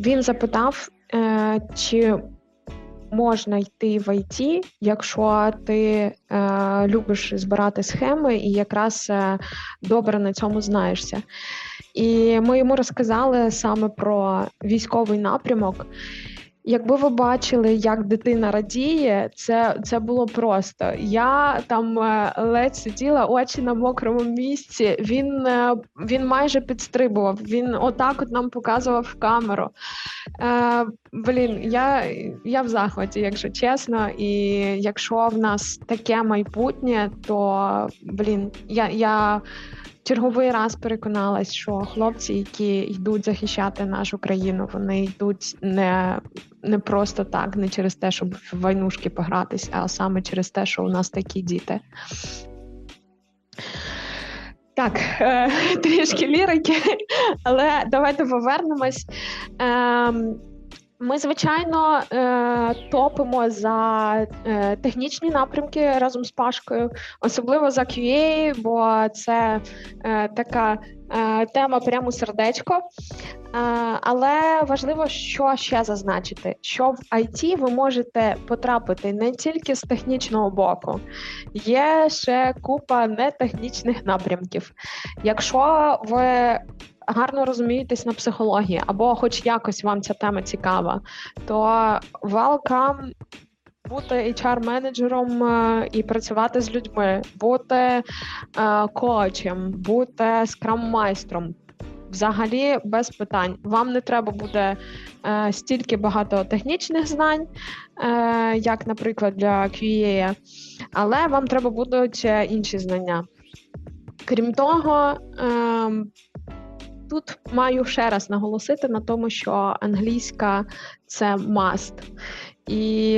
Він запитав, чи можна йти в ІТ, якщо ти е, любиш збирати схеми і якраз е, добре на цьому знаєшся. І ми йому розказали саме про військовий напрямок. Якби ви бачили, як дитина радіє, це це було просто. Я там е, ледь сиділа очі на мокрому місці. Він е, він майже підстрибував. Він отак от нам показував в камеру. Е, Блін, я я в захваті, якщо чесно. І якщо в нас таке майбутнє, то блін, я я черговий раз переконалась, що хлопці, які йдуть захищати нашу країну, вони йдуть не не просто так, не через те, щоб в войнушки погратись, а саме через те, що у нас такі діти. Так, е, трішки лірики, але давайте повернемось. Ми, звичайно, е, топимо за е, технічні напрямки разом з Пашкою, особливо за QA, бо це е, така тема прямо сердечко. Але важливо, що ще зазначити, що в IT ви можете потрапити не тільки з технічного боку, є ще купа нетехнічних напрямків. Якщо ви гарно розумієтесь на психології, або хоч якось вам ця тема цікава, то welcome бути HR-менеджером е, і працювати з людьми, бути е, коучем, бути скрам-майстром. Взагалі без питань. Вам не треба буде е, стільки багато технічних знань, е, як, наприклад, для QA, але вам треба будуть інші знання. Крім того, е, тут маю ще раз наголосити на тому, що англійська це must. І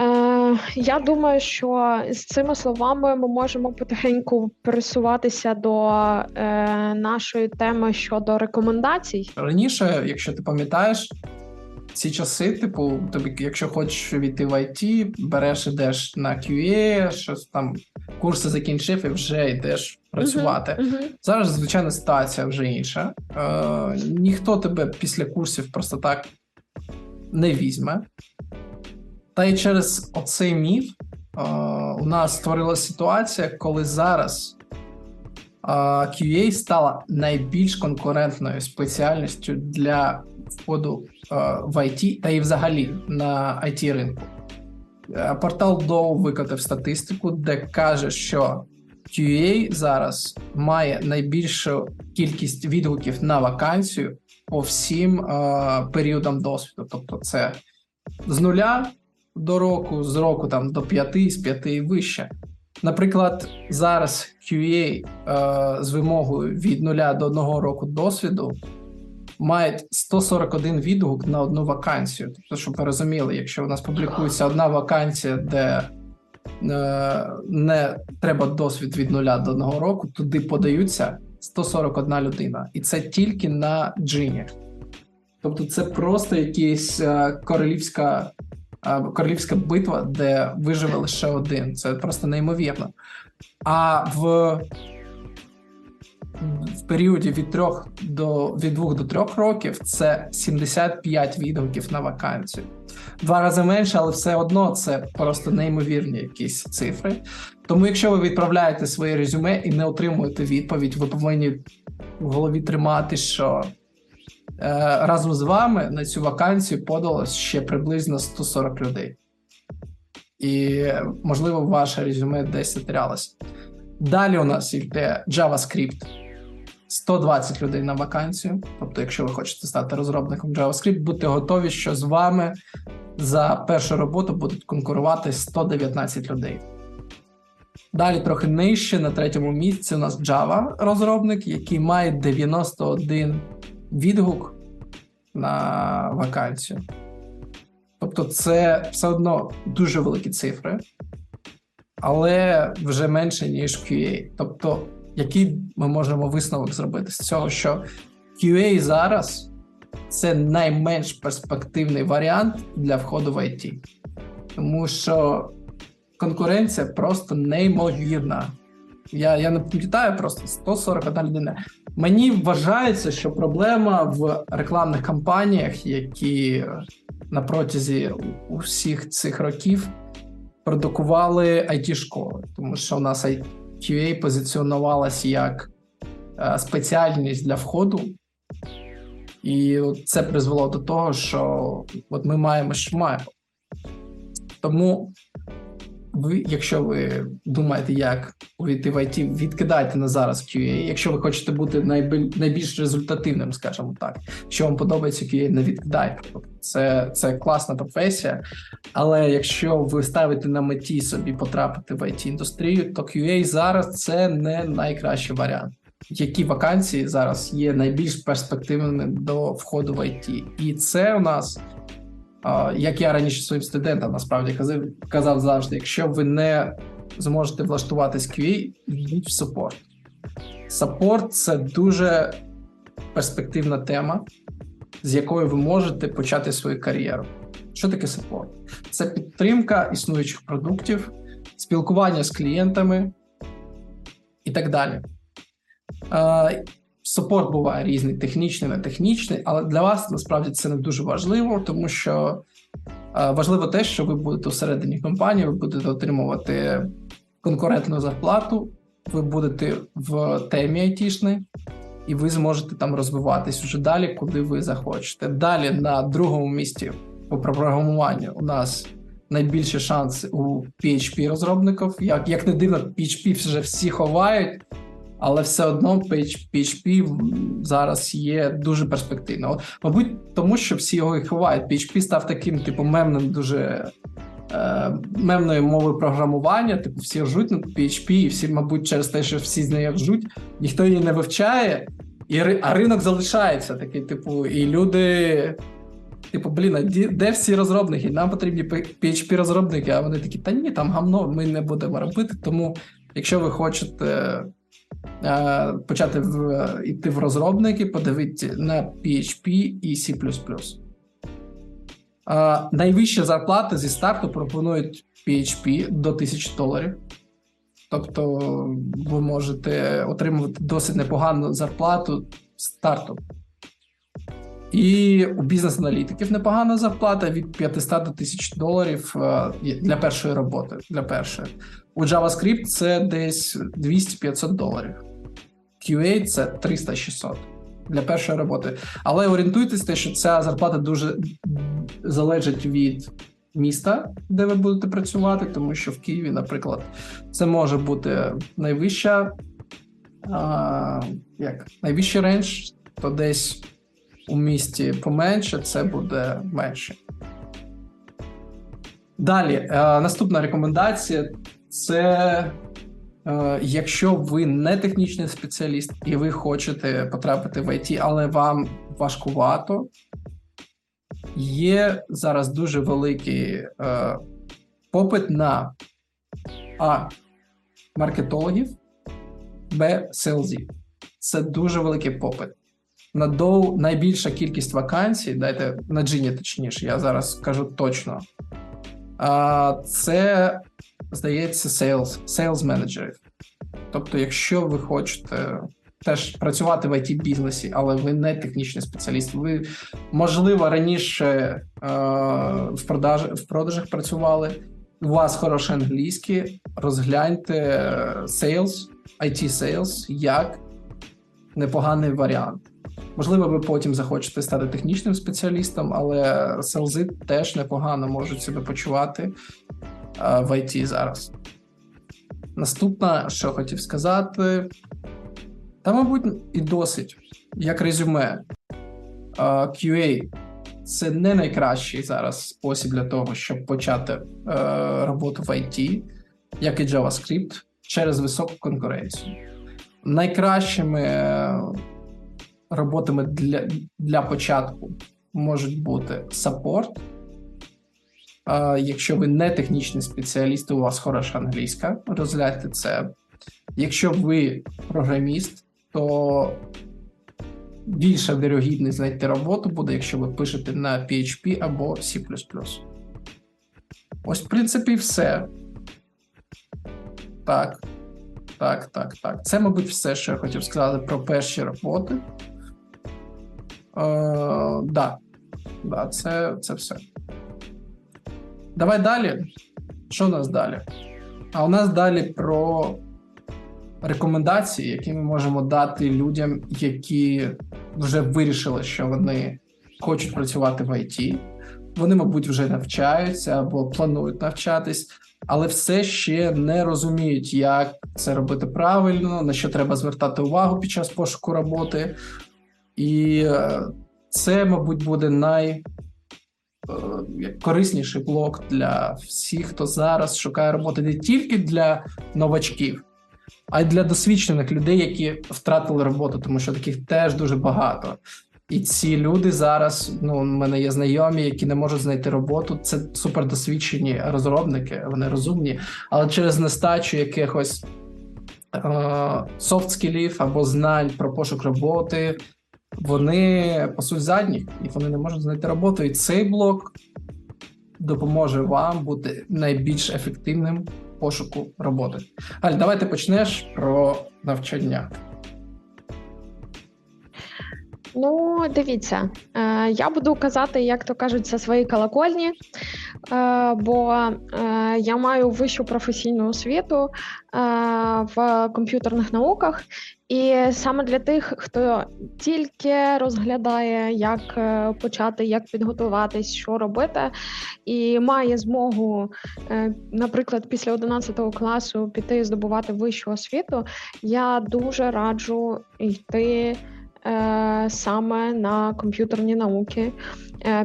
е, я думаю, що з цими словами ми можемо потихеньку пересуватися до е, нашої теми щодо рекомендацій. Раніше, якщо ти пам'ятаєш, ці часи, типу, тобі, якщо хочеш війти в IT, береш ідеш на QA, щось там курси закінчив і вже йдеш працювати. Uh-huh, uh-huh. Зараз, звичайно, ситуація вже інша. Е, Ніхто тебе після курсів просто так не візьме. Та й через оцей міф е, у нас створилася ситуація, коли зараз е, QA стала найбільш конкурентною спеціальністю для входу е, в IT та й взагалі на it ринку. Е, портал Dow викотив статистику, де каже, що QA зараз має найбільшу кількість відгуків на вакансію по всім е, періодам досвіду. Тобто, це з нуля до року, з року там до п'яти, з п'яти і вище. Наприклад, зараз QA е, з вимогою від нуля до одного року досвіду мають 141 відгук на одну вакансію. Тобто, щоб ви розуміли, якщо у нас публікується одна вакансія, де не треба досвід від нуля до одного року, туди подаються 141 людина, і це тільки на джині. Тобто, це просто якась е, королівська е, королівська битва, де виживе лише один. Це просто неймовірно. А в в періоді від трьох до від двох до трьох років це 75 відгуків на вакансію. Два рази менше, але все одно це просто неймовірні якісь цифри. Тому, якщо ви відправляєте своє резюме і не отримуєте відповідь, ви повинні в голові тримати, що е, разом з вами на цю вакансію подалось ще приблизно 140 людей. І, можливо, ваше резюме десь затерялося. Далі у нас йде JavaScript. 120 людей на вакансію. Тобто, якщо ви хочете стати розробником JavaScript, будьте готові, що з вами за першу роботу будуть конкурувати 119 людей. Далі трохи нижче, на третьому місці у нас Java розробник, який має 91 відгук на вакансію. Тобто, це все одно дуже великі цифри, але вже менше, ніж QA. Тобто, який ми можемо висновок зробити з цього, що QA зараз це найменш перспективний варіант для входу в IT, тому що конкуренція просто неймовірна. Я я не пам'ятаю просто 141 людина. Мені вважається, що проблема в рекламних кампаніях, які на протязі усіх цих років продукували it школи тому що у нас QA позиціонувалась як е, спеціальність для входу, і це призвело до того, що от ми маємо, що маємо. Тому ви, якщо ви думаєте, як увійти в IT, відкидайте на зараз QA. Якщо ви хочете бути найбільш результативним, скажімо так, що вам подобається QA, не відкидайте. Це це класна професія. Але якщо ви ставите на меті собі потрапити в it індустрію, то QA зараз це не найкращий варіант. Які вакансії зараз є найбільш перспективними до входу в IT? І це у нас як я раніше своїм студентам насправді казав казав завжди: якщо ви не зможете влаштуватись QA, йдіть в саппорт. Саппорт це дуже перспективна тема, з якою ви можете почати свою кар'єру. Що таке саппорт? Це підтримка існуючих продуктів, спілкування з клієнтами і так далі. Супорт буває різний, технічний, не технічний, але для вас насправді це не дуже важливо, тому що е, важливо те, що ви будете всередині компанії, ви будете отримувати конкурентну зарплату, ви будете в темі айтішній, і ви зможете там розвиватись уже далі, куди ви захочете. Далі на другому місці по програмуванню у нас найбільші шанси у PHP розробників. Як як не дивно, PHP вже всі ховають, але все одно PHP зараз є дуже перспективно. Мабуть, тому що всі його і ховають. PHP став таким, типу, мемним дуже. Е, мемної мови програмування, типу всі ржуть на PHP, і всі, мабуть, через те, що всі з нею ржуть, ніхто її не вивчає, і а ринок залишається такий, типу, і люди Типу, блін, а де всі розробники? Нам потрібні php розробники, а вони такі, та ні, там гамно, ми не будемо робити. Тому, якщо ви хочете почати в, йти в розробники, подивіться на PHP і C. Е, найвищі зарплати зі старту пропонують PHP до 1000 доларів. Тобто ви можете отримувати досить непогану зарплату старту. І у бізнес-аналітиків непогана зарплата від 500 до 1000 доларів е, для першої роботи. Для першої. У JavaScript це десь 200-500 доларів. QA це 300-600 для першої роботи. Але орієнтуйтесь, те, що ця зарплата дуже залежить від міста, де ви будете працювати, тому що в Києві, наприклад, це може бути найвища, а, як найвищий рейндж, то десь у місті поменше, це буде менше. Далі, е, наступна рекомендація це е, якщо ви не технічний спеціаліст і ви хочете потрапити в IT, але вам важкувато, є зараз дуже великий е, попит на А. Маркетологів, Б. селзів. Це дуже великий попит на доу найбільша кількість вакансій, дайте на джині, точніше, я зараз кажу точно. Це, здається, sales, sales менеджерів. Тобто, якщо ви хочете теж працювати в it бізнесі, але ви не технічний спеціаліст, ви, можливо, раніше е, в, продаж, в продажах працювали, у вас хороший англійський, розгляньте sales, IT sales як непоганий варіант. Можливо, ви потім захочете стати технічним спеціалістом, але селзи теж непогано можуть себе почувати в IT зараз. Наступне, що хотів сказати, та, мабуть, і досить як резюме. QA це не найкращий зараз спосіб для того, щоб почати е, роботу в IT, як і JavaScript, через високу конкуренцію. Найкращими роботами для для початку можуть бути саппорт. Якщо ви не технічний спеціаліст, у вас хороша англійська, розгляньте це. Якщо ви програміст, то більша вірогідність знайти роботу буде, якщо ви пишете на PHP або C. Ось, в принципі, все. Так. Так, так, так. Це, мабуть, все, що я хотів сказати про перші роботи. Е, да. Да, це, це все. Давай далі. Що у нас далі? А у нас далі про рекомендації, які ми можемо дати людям, які вже вирішили, що вони хочуть працювати в ІТ. Вони, мабуть, вже навчаються або планують навчатись, але все ще не розуміють, як це робити правильно, на що треба звертати увагу під час пошуку роботи. І е, це, мабуть, буде найкорисніший е, блок для всіх, хто зараз шукає роботи не тільки для новачків, а й для досвідчених людей, які втратили роботу, тому що таких теж дуже багато. І ці люди зараз, ну, у мене є знайомі, які не можуть знайти роботу. Це супердосвідчені розробники, вони розумні, але через нестачу якихось софт скілів або знань про пошук роботи, вони пасуть задніх і вони не можуть знайти роботу. І цей блок допоможе вам бути найбільш ефективним пошуку роботи. Аль, давайте почнеш про навчання. Ну, дивіться, е, я буду казати, як то кажуть, за свої колокольні, е, бо е, я маю вищу професійну освіту в комп'ютерних науках, і саме для тих, хто тільки розглядає, як почати, як підготуватись, що робити, і має змогу, наприклад, після 11 класу піти здобувати вищу освіту, я дуже раджу йти. Е, саме на комп'ютерні науки, е,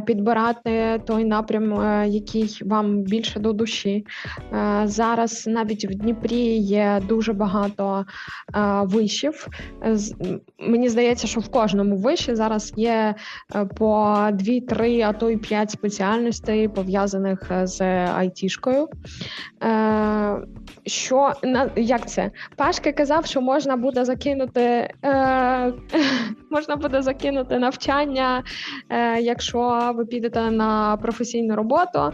підбирати той напрям, е, який вам більше до душі. Зараз навіть в Дніпрі є дуже багато вишів. Мені здається, що в кожному виші зараз є по дві-три, а то й п'ять спеціальностей пов'язаних з айтішкою. Що як це? Пашка казав, що можна буде закинути можна буде закинути навчання, е, ви підете на професійну роботу.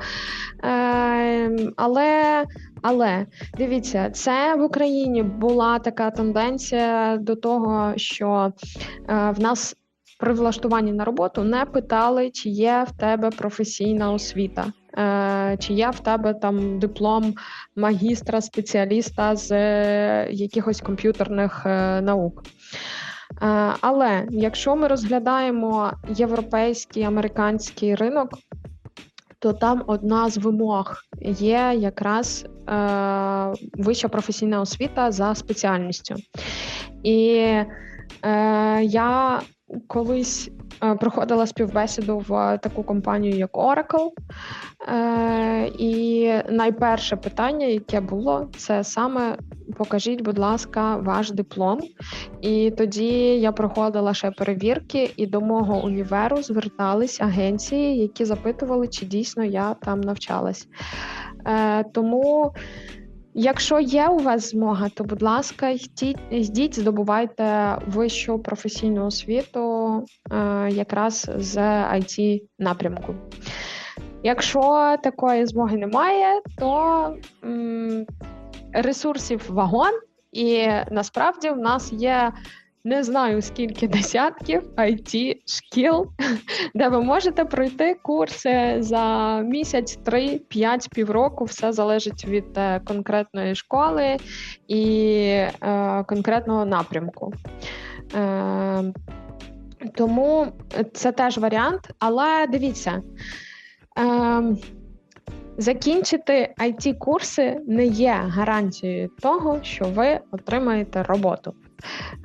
Е, але але дивіться, це в Україні була така тенденція до того, що е, в нас при влаштуванні на роботу не питали, чи є в тебе професійна освіта. Чи є в тебе там диплом магістра, спеціаліста з якихось комп'ютерних наук? Е, але якщо ми розглядаємо європейський американський ринок, то там одна з вимог є якраз е, вища професійна освіта за спеціальністю. І е, я колись Е, проходила співбесіду в таку компанію, як Oracle. Е, і найперше питання, яке було, це саме покажіть, будь ласка, ваш диплом. І тоді я проходила ще перевірки, і до мого універу звертались агенції, які запитували, чи дійсно я там навчалась. Е, тому. Якщо є у вас змога, то будь ласка, йдіть, здобувайте вищу професійну освіту е, якраз з it напрямку. Якщо такої змоги немає, то ресурсів вагон, і насправді в нас є не знаю скільки десятків it шкіл, де ви можете пройти курси за місяць, три, п'ять, півроку. Все залежить від е, конкретної школи і е, конкретного напрямку. Е, тому це теж варіант, але дивіться. Е, Закінчити it курси не є гарантією того, що ви отримаєте роботу.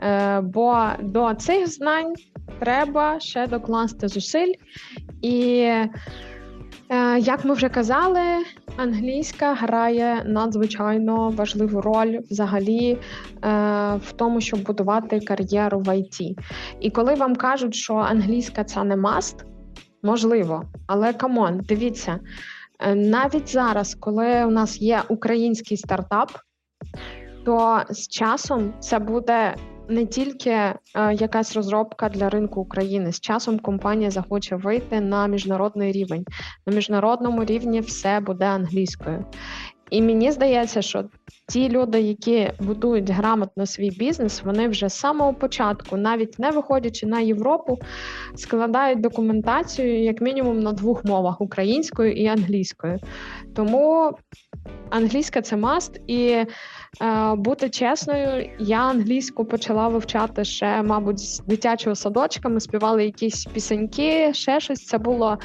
Е, бо до цих знань треба ще докласти зусиль. І, е, як ми вже казали, англійська грає надзвичайно важливу роль взагалі е, в тому, щоб будувати кар'єру в ІТ. І коли вам кажуть, що англійська це не must, можливо, але come on, дивіться. Навіть зараз, коли у нас є український стартап, то з часом це буде не тільки е, якась розробка для ринку України. З часом компанія захоче вийти на міжнародний рівень. На міжнародному рівні все буде англійською. І мені здається, що ті люди, які будують грамотно свій бізнес, вони вже з самого початку, навіть не виходячи на Європу, складають документацію як мінімум на двох мовах українською і англійською. Тому англійська це маст і. Е, бути чесною, я англійську почала вивчати ще, мабуть, з дитячого садочка. Ми співали якісь пісеньки, ще щось. Це було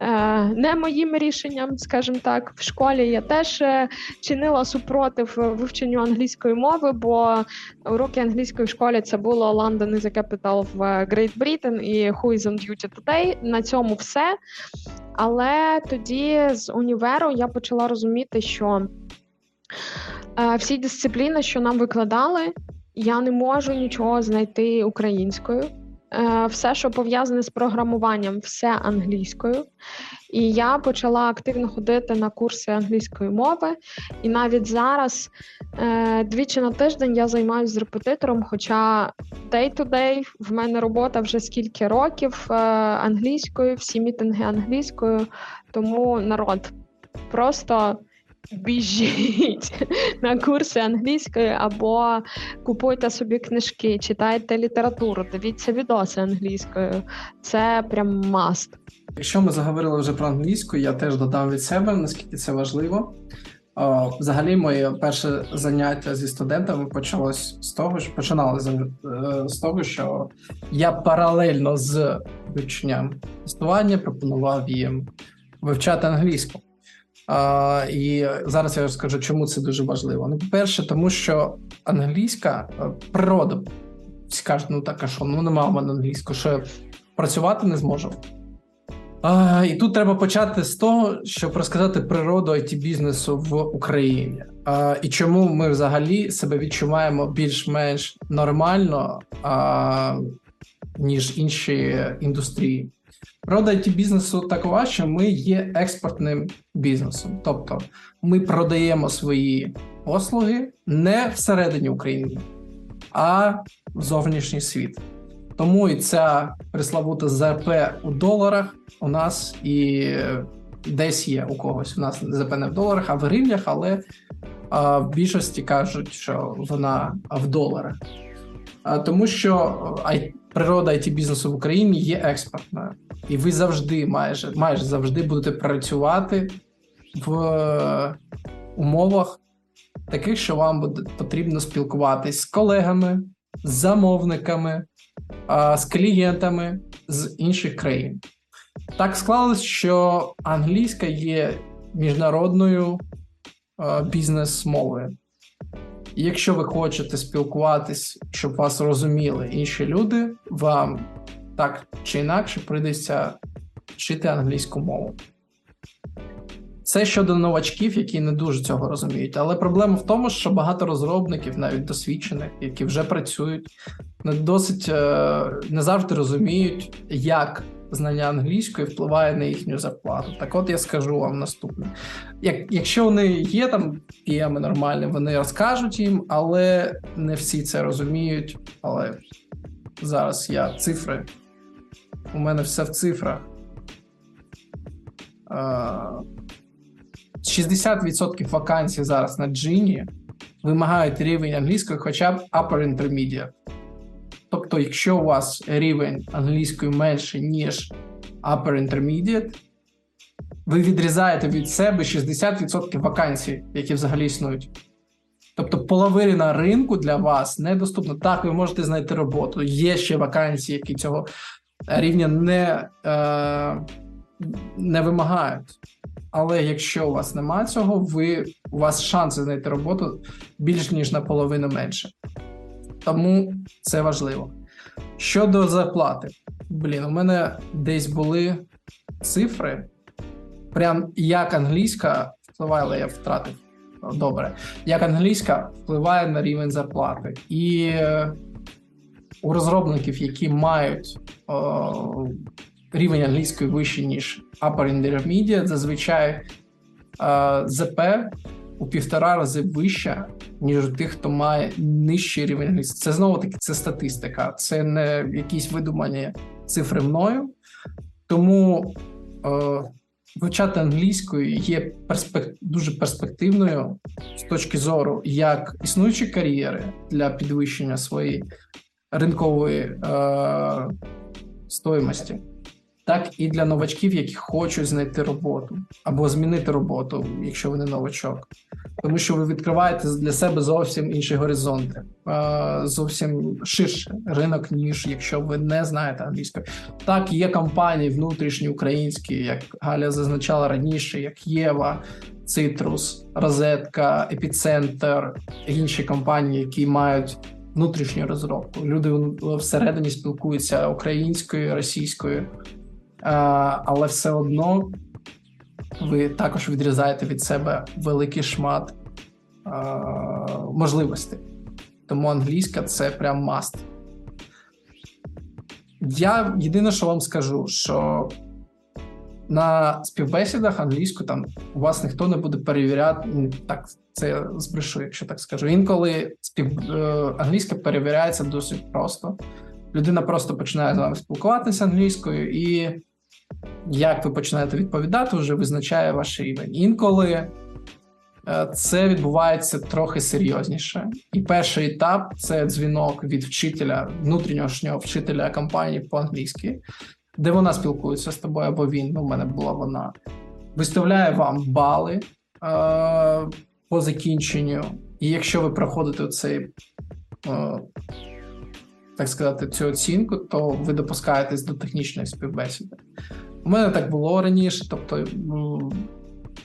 е, не моїм рішенням, скажімо так. В школі я теж е, чинила супротив вивченню англійської мови, бо уроки англійської в школі це було London is a capital в Great Britain і Who is on duty today. На цьому все. Але тоді з універу я почала розуміти, що всі дисципліни, що нам викладали, я не можу нічого знайти українською. Е, все, що пов'язане з програмуванням, все англійською. І я почала активно ходити на курси англійської мови. І навіть зараз е, двічі на тиждень я займаюся з репетитором. Хоча day-to-day в мене робота вже скільки років е, англійською, всі мітинги англійською. Тому народ просто біжіть на курси англійської або купуйте собі книжки, читайте літературу, дивіться відоси англійською. Це прям маст. Якщо ми заговорили вже про англійську, я теж додам від себе, наскільки це важливо. О, взагалі, моє перше заняття зі студентами почалось з того, що починалося е, з того, що я паралельно з вивченням тестування пропонував їм вивчати англійську. А, І зараз я розкажу, чому це дуже важливо. Ну, по-перше, тому що англійська е, природа скаже, ну так, що ну немає в мене англійську, що я працювати не зможу. А, І тут треба почати з того, щоб розказати природу it бізнесу в Україні. А, І чому ми взагалі себе відчуваємо більш-менш нормально, ніж інші індустрії. Природа it бізнесу такова, що ми є експортним бізнесом, тобто ми продаємо свої послуги не всередині України, а в зовнішній світ. Тому і ця приславута ЗРП у доларах у нас і десь є у когось. У нас ЗП не в доларах, а в гривнях, але а, в більшості кажуть, що вона в доларах. А, Тому що природа it бізнесу в Україні є експортною, і ви завжди, майже майже завжди будете працювати в умовах таких, що вам буде потрібно спілкуватись з колегами, з замовниками з клієнтами з інших країн. Так склалось, що англійська є міжнародною бізнес-мовою. Якщо ви хочете спілкуватись, щоб вас розуміли інші люди, вам так чи інакше прийдеться вчити англійську мову. Це щодо новачків, які не дуже цього розуміють. Але проблема в тому, що багато розробників, навіть досвідчених, які вже працюють, не досить е, не завжди розуміють, як знання англійської впливає на їхню зарплату. Так, от я скажу вам наступне: Як, якщо вони є там піями нормальні, вони розкажуть їм, але не всі це розуміють. Але зараз я цифри. У мене все в цифрах. 60% вакансій зараз на джині вимагають рівень англійської, хоча б upper intermediate. Тобто, якщо у вас рівень англійської менше, ніж upper intermediate, ви відрізаєте від себе 60% вакансій, які взагалі існують. Тобто, половина ринку для вас недоступна. Так, ви можете знайти роботу. Є ще вакансії, які цього рівня не, е, не вимагають. Але якщо у вас немає цього, ви у вас шанси знайти роботу більш ніж наполовину менше. Тому це важливо. Щодо зарплати, блін, у мене десь були цифри, прям як англійська впливає, але я втратив. Добре, як англійська впливає на рівень зарплати. І е, у розробників, які мають о, рівень англійської вищий, ніж Upper Intermediate, зазвичай е, ЗП у півтора рази вища, ніж у тих, хто має нижчий рівень англійської. Це знову таки це статистика, це не якісь видумані цифри мною. Тому е, вивчати англійською є перспек... дуже перспективною з точки зору як існуючі кар'єри для підвищення своєї ринкової е, стоїмості так і для новачків, які хочуть знайти роботу або змінити роботу, якщо вони новачок, тому що ви відкриваєте для себе зовсім інші горизонти, зовсім ширше ринок, ніж якщо ви не знаєте англійської. Так, є компанії внутрішні українські, як Галя зазначала раніше, як Єва. Цитрус, Розетка, Епіцентр, інші компанії, які мають внутрішню розробку. Люди всередині спілкуються українською, російською, але все одно ви також відрізаєте від себе великий шмат можливостей. Тому англійська це прям маст. Я єдине, що вам скажу, що на співбесідах англійську там у вас ніхто не буде перевіряти. Так, це збрешу, якщо так скажу. Інколи спів... Е, англійська перевіряється досить просто. Людина просто починає з вами спілкуватися англійською, і як ви починаєте відповідати, вже визначає ваш рівень. Інколи е, це відбувається трохи серйозніше. І перший етап це дзвінок від вчителя, внутрішнього вчителя компанії по-англійськи, де вона спілкується з тобою, або він, ну, в мене була вона, виставляє вам бали е, по закінченню. І якщо ви проходите цей, е, так сказати, цю оцінку, то ви допускаєтесь до технічної співбесіди. У мене так було раніше, тобто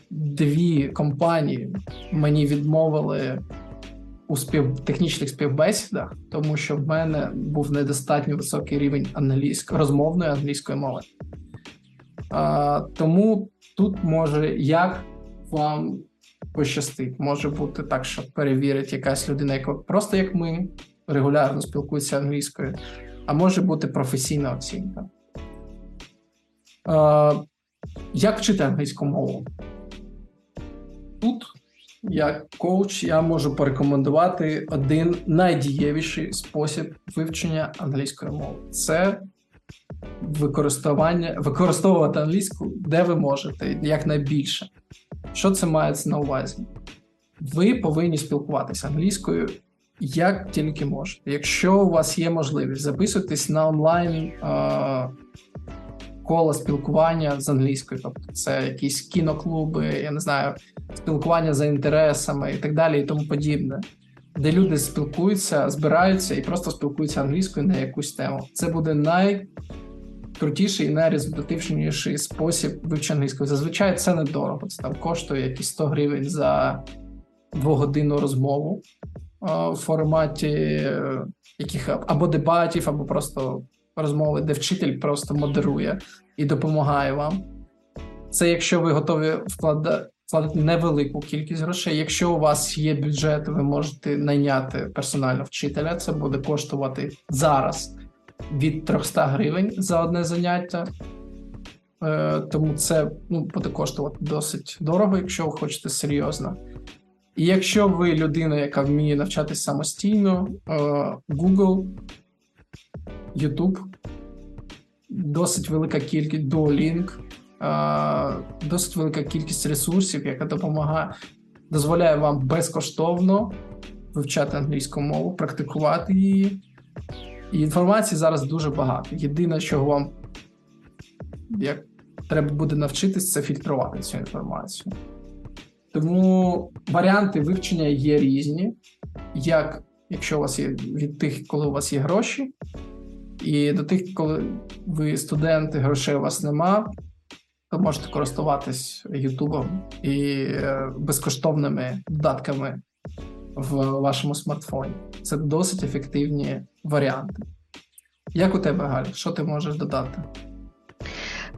дві компанії мені відмовили у спів... технічних співбесідах, тому що в мене був недостатньо високий рівень англійської розмовної англійської мови. А, Тому тут може як вам пощастить. Може бути так, що перевірить якась людина, яка просто як ми регулярно спілкується англійською, а може бути професійна оцінка. Як вчити англійську мову? Тут, як коуч, я можу порекомендувати один найдієвіший спосіб вивчення англійської мови це використання, використовувати англійську, де ви можете, якнайбільше. Що це мається на увазі? Ви повинні спілкуватися англійською як тільки можете. Якщо у вас є можливість, записуйтесь на онлайн коло спілкування з англійською, тобто це якісь кіноклуби, я не знаю, спілкування за інтересами і так далі, і тому подібне, де люди спілкуються, збираються і просто спілкуються англійською на якусь тему. Це буде найкрутіший і найрезультативніший спосіб вивчення англійської. Зазвичай це недорого. Це там коштує якісь 100 гривень за двогодинну розмову у форматі е, яких або дебатів, або просто розмови, де вчитель просто модерує і допомагає вам. Це якщо ви готові вкладати вкладати невелику кількість грошей. Якщо у вас є бюджет, ви можете найняти персонального вчителя. Це буде коштувати зараз від 300 гривень за одне заняття. Е, Тому це ну, буде коштувати досить дорого, якщо ви хочете серйозно. І якщо ви людина, яка вміє навчатися самостійно, е, Google YouTube, досить велика кількість Duolingo, досить велика кількість ресурсів, яка допомагає, дозволяє вам безкоштовно вивчати англійську мову, практикувати її. І інформації зараз дуже багато. Єдине, що вам як треба буде навчитись, це фільтрувати цю інформацію. Тому варіанти вивчення є різні, як якщо у вас є від тих, коли у вас є гроші, і до тих, коли ви студенти, грошей у вас нема, то можете користуватись Ютубом і е, безкоштовними додатками в вашому смартфоні. Це досить ефективні варіанти. Як у тебе, Галь, що ти можеш додати?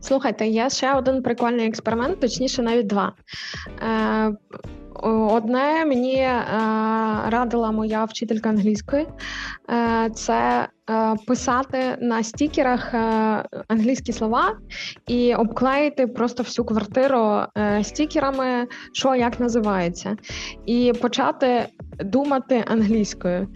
Слухайте, є ще один прикольний експеримент, точніше, навіть два. Е, Одне мені е, радила моя вчителька англійської, е, це е, писати на стікерах е, англійські слова і обклеїти просто всю квартиру е, стікерами, що як називається, і почати думати англійською.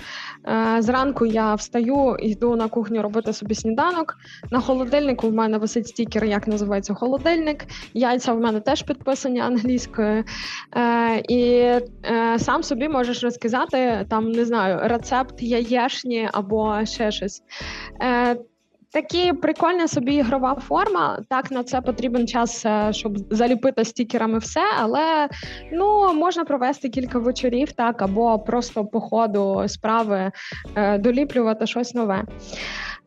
Е, зранку я встаю йду на кухню робити собі сніданок. На холодильнику в мене висить стікер, як називається холодильник. Яйця в мене теж підписані англійською. Е, і е, сам собі можеш розказати там, не знаю, рецепт яєшні або ще щось. Такі прикольна собі ігрова форма. Так, на це потрібен час, е, щоб заліпити стікерами все, але ну можна провести кілька вечорів, так, або просто по ходу справи е, доліплювати щось нове.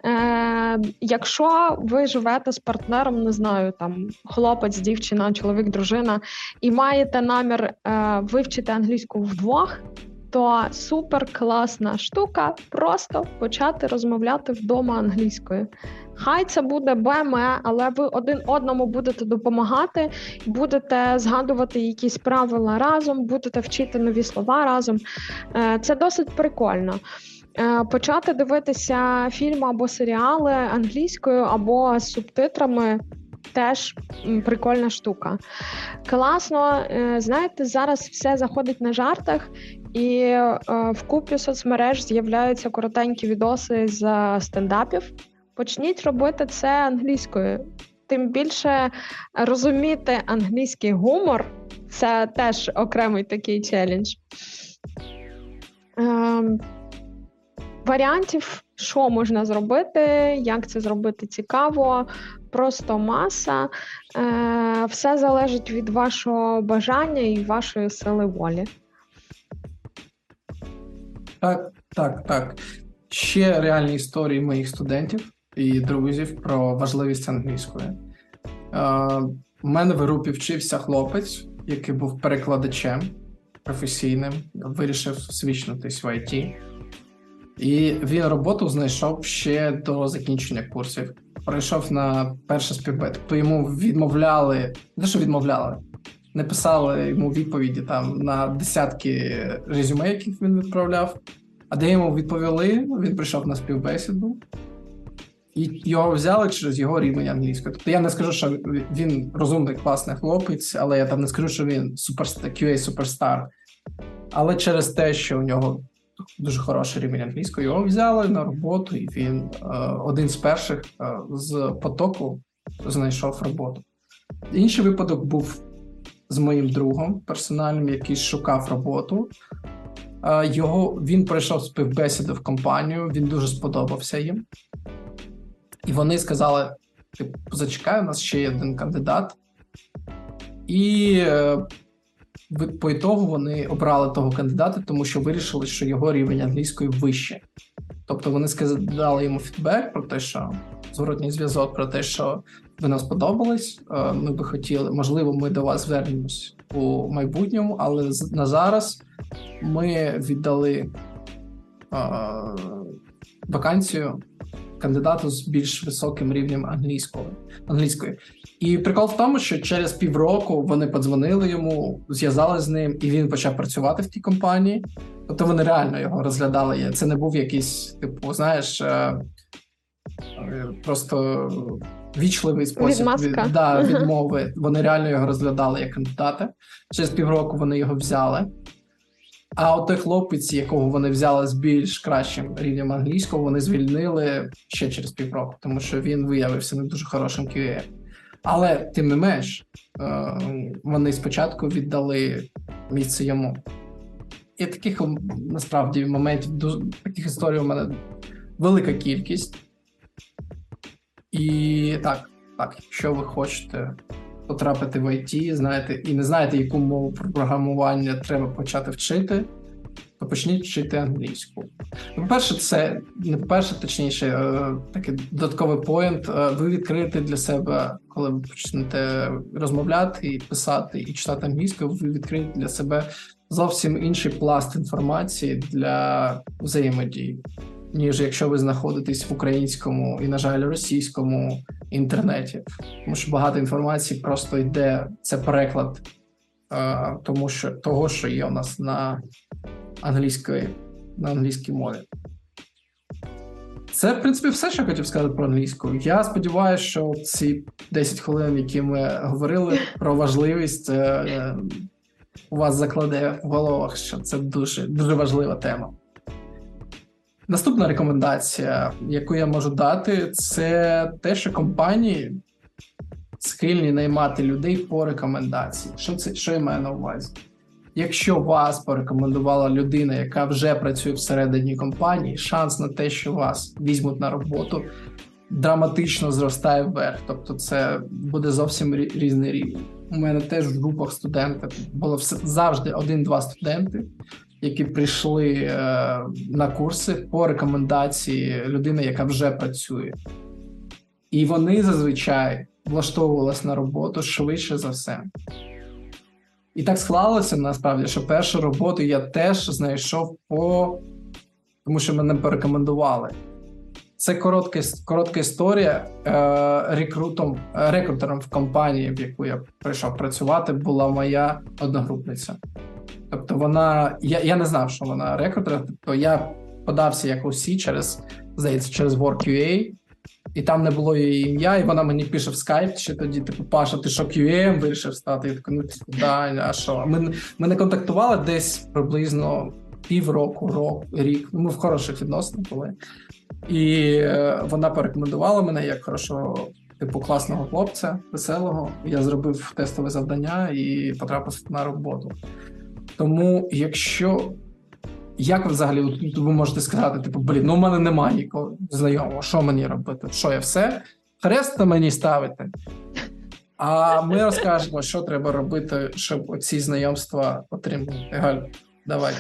Е, Якщо ви живете з партнером, не знаю, там хлопець, дівчина, чоловік, дружина, і маєте намір е, вивчити англійську вдвох то супер класна штука просто почати розмовляти вдома англійською. Хай це буде БМЕ, але ви один одному будете допомагати, будете згадувати якісь правила разом, будете вчити нові слова разом. Е, це досить прикольно. Е, почати дивитися фільми або серіали англійською або з субтитрами теж прикольна штука. Класно, е, знаєте, зараз все заходить на жартах, і е, в купі соцмереж з'являються коротенькі відоси з стендапів. Почніть робити це англійською. тим більше розуміти англійський гумор це теж окремий такий челендж. Ем, Варіантів, що можна зробити, як це зробити цікаво, просто маса. Е, Все залежить від вашого бажання і вашої сили волі. Так, так, так. Ще реальні історії моїх студентів і друзів про важливість англійської. Е, У мене в групі вчився хлопець, який був перекладачем професійним, вирішив свічнутись в ІТ. І він роботу знайшов ще до закінчення курсів. Прийшов на перше співбет. Тобто йому відмовляли, не що відмовляли, не писали йому відповіді там на десятки резюме, яких він відправляв. А де йому відповіли, він прийшов на співбесіду, і його взяли через його рівень англійської. Тобто я не скажу, що він розумний, класний хлопець, але я там не скажу, що він суперстар, QA суперстар. Але через те, що у нього дуже хороший рівень англійської, його взяли на роботу, і він е, один з перших е, з потоку знайшов роботу. Інший випадок був з моїм другом персональним, який шукав роботу. Е, його він пройшов співбесіду в компанію, він дуже сподобався їм. І вони сказали: типу, зачекай, у нас ще є один кандидат. І е, по ітогу вони обрали того кандидата, тому що вирішили, що його рівень англійської вище. Тобто вони сказали йому фідбек про те, що зворотній зв'язок про те, що ви нам сподобались. Е, ми би хотіли, можливо, ми до вас звернемось у майбутньому, але на зараз ми віддали е, вакансію кандидату з більш високим рівнем англійської. англійської. І прикол в тому, що через півроку вони подзвонили йому, зв'язали з ним, і він почав працювати в тій компанії. Тобто вони реально його розглядали. Це не був якийсь, типу, знаєш, е, просто вічливий спосіб від, да, відмови. Вони реально його розглядали як кандидата. Через півроку вони його взяли. А от той хлопець, якого вони взяли з більш кращим рівнем англійського, вони звільнили ще через півроку, тому що він виявився не дуже хорошим QA. Але тим не менш, е, вони спочатку віддали місце йому. І таких насправді моментів таких історій у мене велика кількість. І так, так, якщо ви хочете потрапити в ІТ, знаєте, і не знаєте, яку мову програмування треба почати вчити, то почніть вчити англійську. По-перше, це не по-перше, точніше, е, такий додатковий поінт. Е, ви відкриєте для себе, коли ви почнете розмовляти і писати і читати англійською, ви відкриєте для себе зовсім інший пласт інформації для взаємодії, ніж якщо ви знаходитесь в українському і, на жаль, російському інтернеті, тому що багато інформації просто йде це переклад, е, тому що того, що є у нас на англійської на англійській мові. Це, в принципі, все, що я хотів сказати про англійську. Я сподіваюся, що ці 10 хвилин, які ми говорили про важливість, е, у вас закладе в головах, що це дуже дуже важлива тема. Наступна рекомендація, яку я можу дати, це те, що компанії схильні наймати людей по рекомендації. Що це що я маю на увазі? Якщо вас порекомендувала людина, яка вже працює всередині компанії, шанс на те, що вас візьмуть на роботу, драматично зростає вверх. Тобто, це буде зовсім різний рівень. У мене теж в групах студентів було все завжди один-два студенти, які прийшли е, на курси по рекомендації людини, яка вже працює, і вони зазвичай влаштовувалися на роботу швидше за все. І так склалося насправді, що першу роботу я теж знайшов по тому, що мене порекомендували. Це коротка коротка історія. Е, Рекрутом, рекрутером в компанії, в яку я прийшов працювати, була моя одногрупниця. Тобто, вона я я не знав, що вона рекрутер. Тобто я подався як усі через здається, через WorkUA, і там не було її ім'я, і вона мені пише в скайп, ще тоді, типу, Паша, ти що QM вирішив стати? Я такий, ну да, а що? Ми ми не контактували десь приблизно півроку, рок, рік. Ми в хороших відносинах були. І е, вона порекомендувала мене як хорошого типу, класного хлопця, веселого. Я зробив тестове завдання і потрапив на роботу. Тому, якщо як ви взагалі ви можете сказати, типу, блін, ну в мене немає нікого знайомого, що мені робити? Що я все? Хрест на мені ставити? А ми розкажемо, що треба робити, щоб ці знайомства отримати. Галь, давай.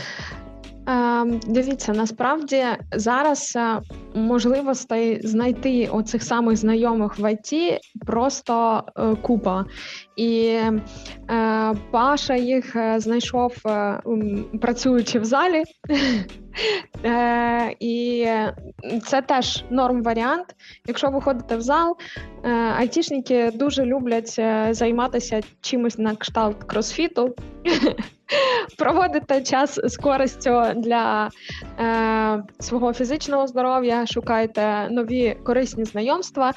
Ем, дивіться, насправді зараз е, можливостей знайти оцих самих знайомих в ІТ просто е, купа. І е, Паша їх е, знайшов, е, працюючи в залі, е, і це теж норм варіант. Якщо ви ходите в зал, е, айтішники дуже люблять займатися чимось на кшталт кросфіту. Проводите час з користю для е, свого фізичного здоров'я, шукайте нові корисні знайомства,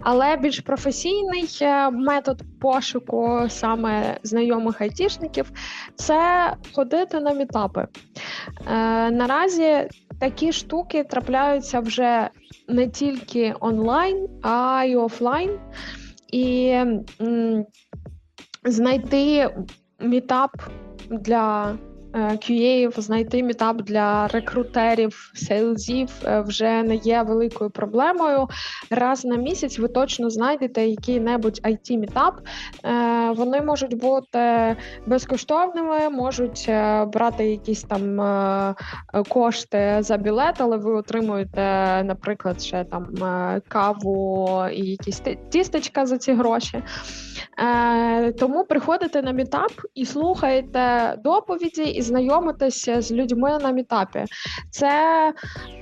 але більш професійний метод пошуку саме знайомих айтішників це ходити на мітапи. Е, Наразі такі штуки трапляються вже не тільки онлайн, а й офлайн. І м, знайти мітап для QA, знайти мітап для рекрутерів, сейлзів е, вже не є великою проблемою. Раз на місяць ви точно знайдете який-небудь it мітап е, Вони можуть бути безкоштовними, можуть брати якісь там кошти за білет, але ви отримуєте, наприклад, ще там каву і якісь тістечка за ці гроші. Е, Тому приходите на мітап і слухаєте доповіді і знайомитеся з людьми на мітапі. Це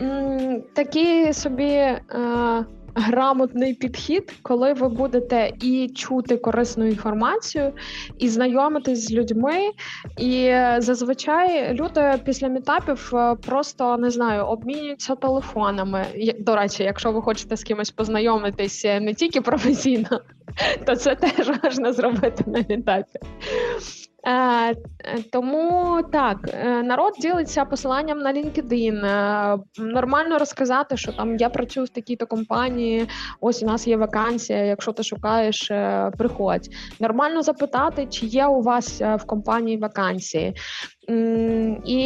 м, такі собі. Е, Грамотний підхід, коли ви будете і чути корисну інформацію, і знайомитись з людьми. І зазвичай люди після мітапів е, просто не знаю, обмінюються телефонами. До речі, якщо ви хочете з кимось познайомитись не тільки професійно, то це теж можна зробити на мітапі. Е, Тому так, е, народ ділиться посиланням на LinkedIn. Е, нормально розказати, що там я працюю в такій-то компанії. Ось у нас є вакансія. Якщо ти шукаєш, е, приходь. Нормально запитати, чи є у вас в компанії вакансії. І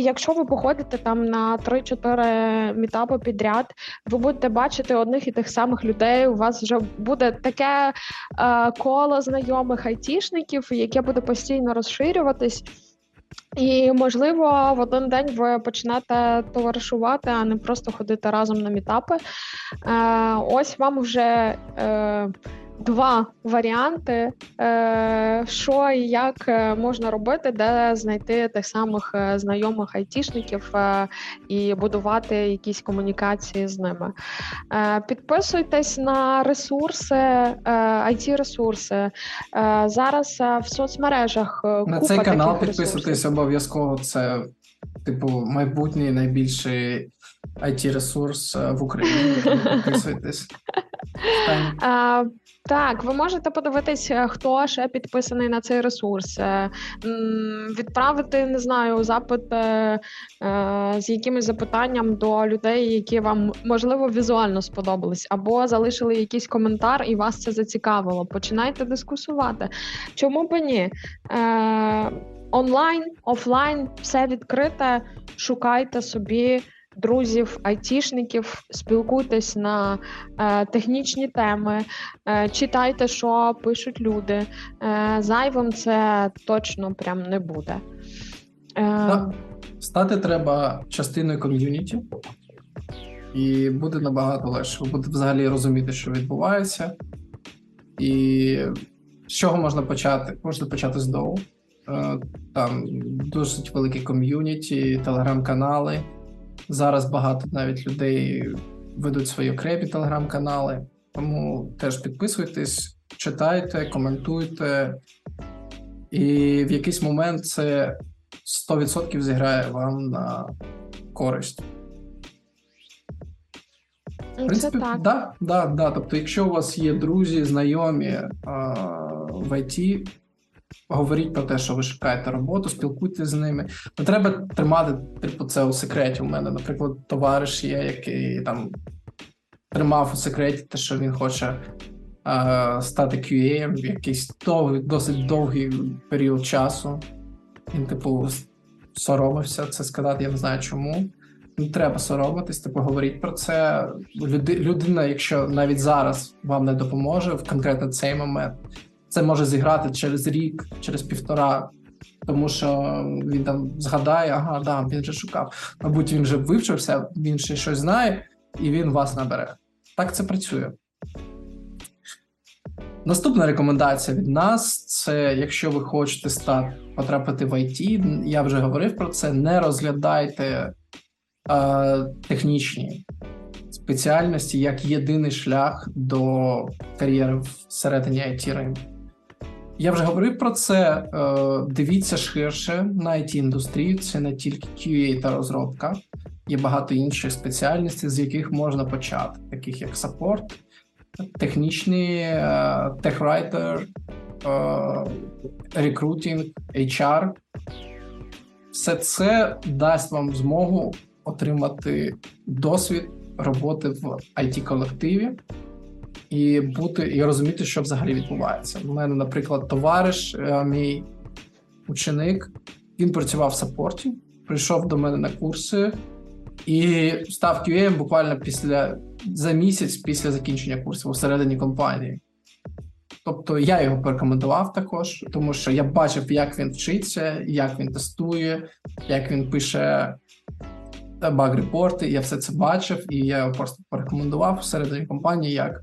якщо ви походите там на 3-4 мітапи підряд, ви будете бачити одних і тих самих людей. У вас вже буде таке е, коло знайомих айтішників, яке буде постійно розширюватись. І, можливо, в один день ви почнете товаришувати, а не просто ходити разом на мітапи. Е, Ось вам вже. Два варіанти, е, що і як е, можна робити, де знайти тих самих е, знайомих айтішників і будувати якісь комунікації з ними. Підписуйтесь на ресурси, it ресурси зараз в соцмережах. На купа цей канал підписуйтесь обов'язково. Це типу майбутній найбільший it ресурс в Україні. Підписуйтесь. Так, ви можете подивитися, е, хто ще підписаний на цей ресурс, е, відправити, не знаю, запит е, з якимось запитанням до людей, які вам можливо візуально сподобались, або залишили якийсь коментар, і вас це зацікавило. Починайте дискусувати. Чому б ні? Онлайн, офлайн, все відкрите, шукайте собі друзів, айтішників, спілкуйтесь на е, технічні теми, е, читайте, що пишуть люди. Е, Зайвим це точно прям не буде. Е, Стати треба частиною ком'юніті, і буде набагато легше. Ви будете взагалі розуміти, що відбувається, і з чого можна почати? Можна почати з доу. Е, там досить великі ком'юніті, телеграм-канали. Зараз багато навіть людей ведуть свої окремі телеграм-канали, тому теж підписуйтесь, читайте, коментуйте, і в якийсь момент це 100% зіграє вам на користь. В принципі, це так. Да, да, да. Тобто, якщо у вас є друзі, знайомі а, в ІТ, Говоріть про те, що ви шукаєте роботу, спілкуйтесь з ними. Не треба тримати типу, це у секреті. У мене, наприклад, товариш є, який там тримав у секреті те, що він хоче е, стати QA в якийсь довгий, досить довгий період часу. Він, типу, соромився це сказати, я не знаю чому. Не треба соромитись, типу, говоріть про це. Люди, людина, якщо навіть зараз вам не допоможе в конкретно цей момент, це може зіграти через рік, через півтора, тому що він там згадає, ага, да, він вже шукав. Мабуть, він вже вивчився, він ще щось знає, і він вас набере. Так це працює. Наступна рекомендація від нас це якщо ви хочете стати потрапити в IT, я вже говорив про це. Не розглядайте е, технічні спеціальності як єдиний шлях до кар'єри всередині it ринку. Я вже говорив про це. Е, дивіться ширше на it індустрію це не тільки QA та розробка, є багато інших спеціальностей, з яких можна почати, таких як саппорт, технічний техрайтер, рекрутинг, HR. Все це дасть вам змогу отримати досвід роботи в it колективі і бути і розуміти, що взагалі відбувається. У мене, наприклад, товариш, е, мій ученик, він працював в саппорті, прийшов до мене на курси і став QA буквально після за місяць після закінчення курсу всередині компанії. Тобто я його порекомендував також, тому що я бачив, як він вчиться, як він тестує, як він пише баг-репорти. Я все це бачив, і я його просто порекомендував всередині компанії як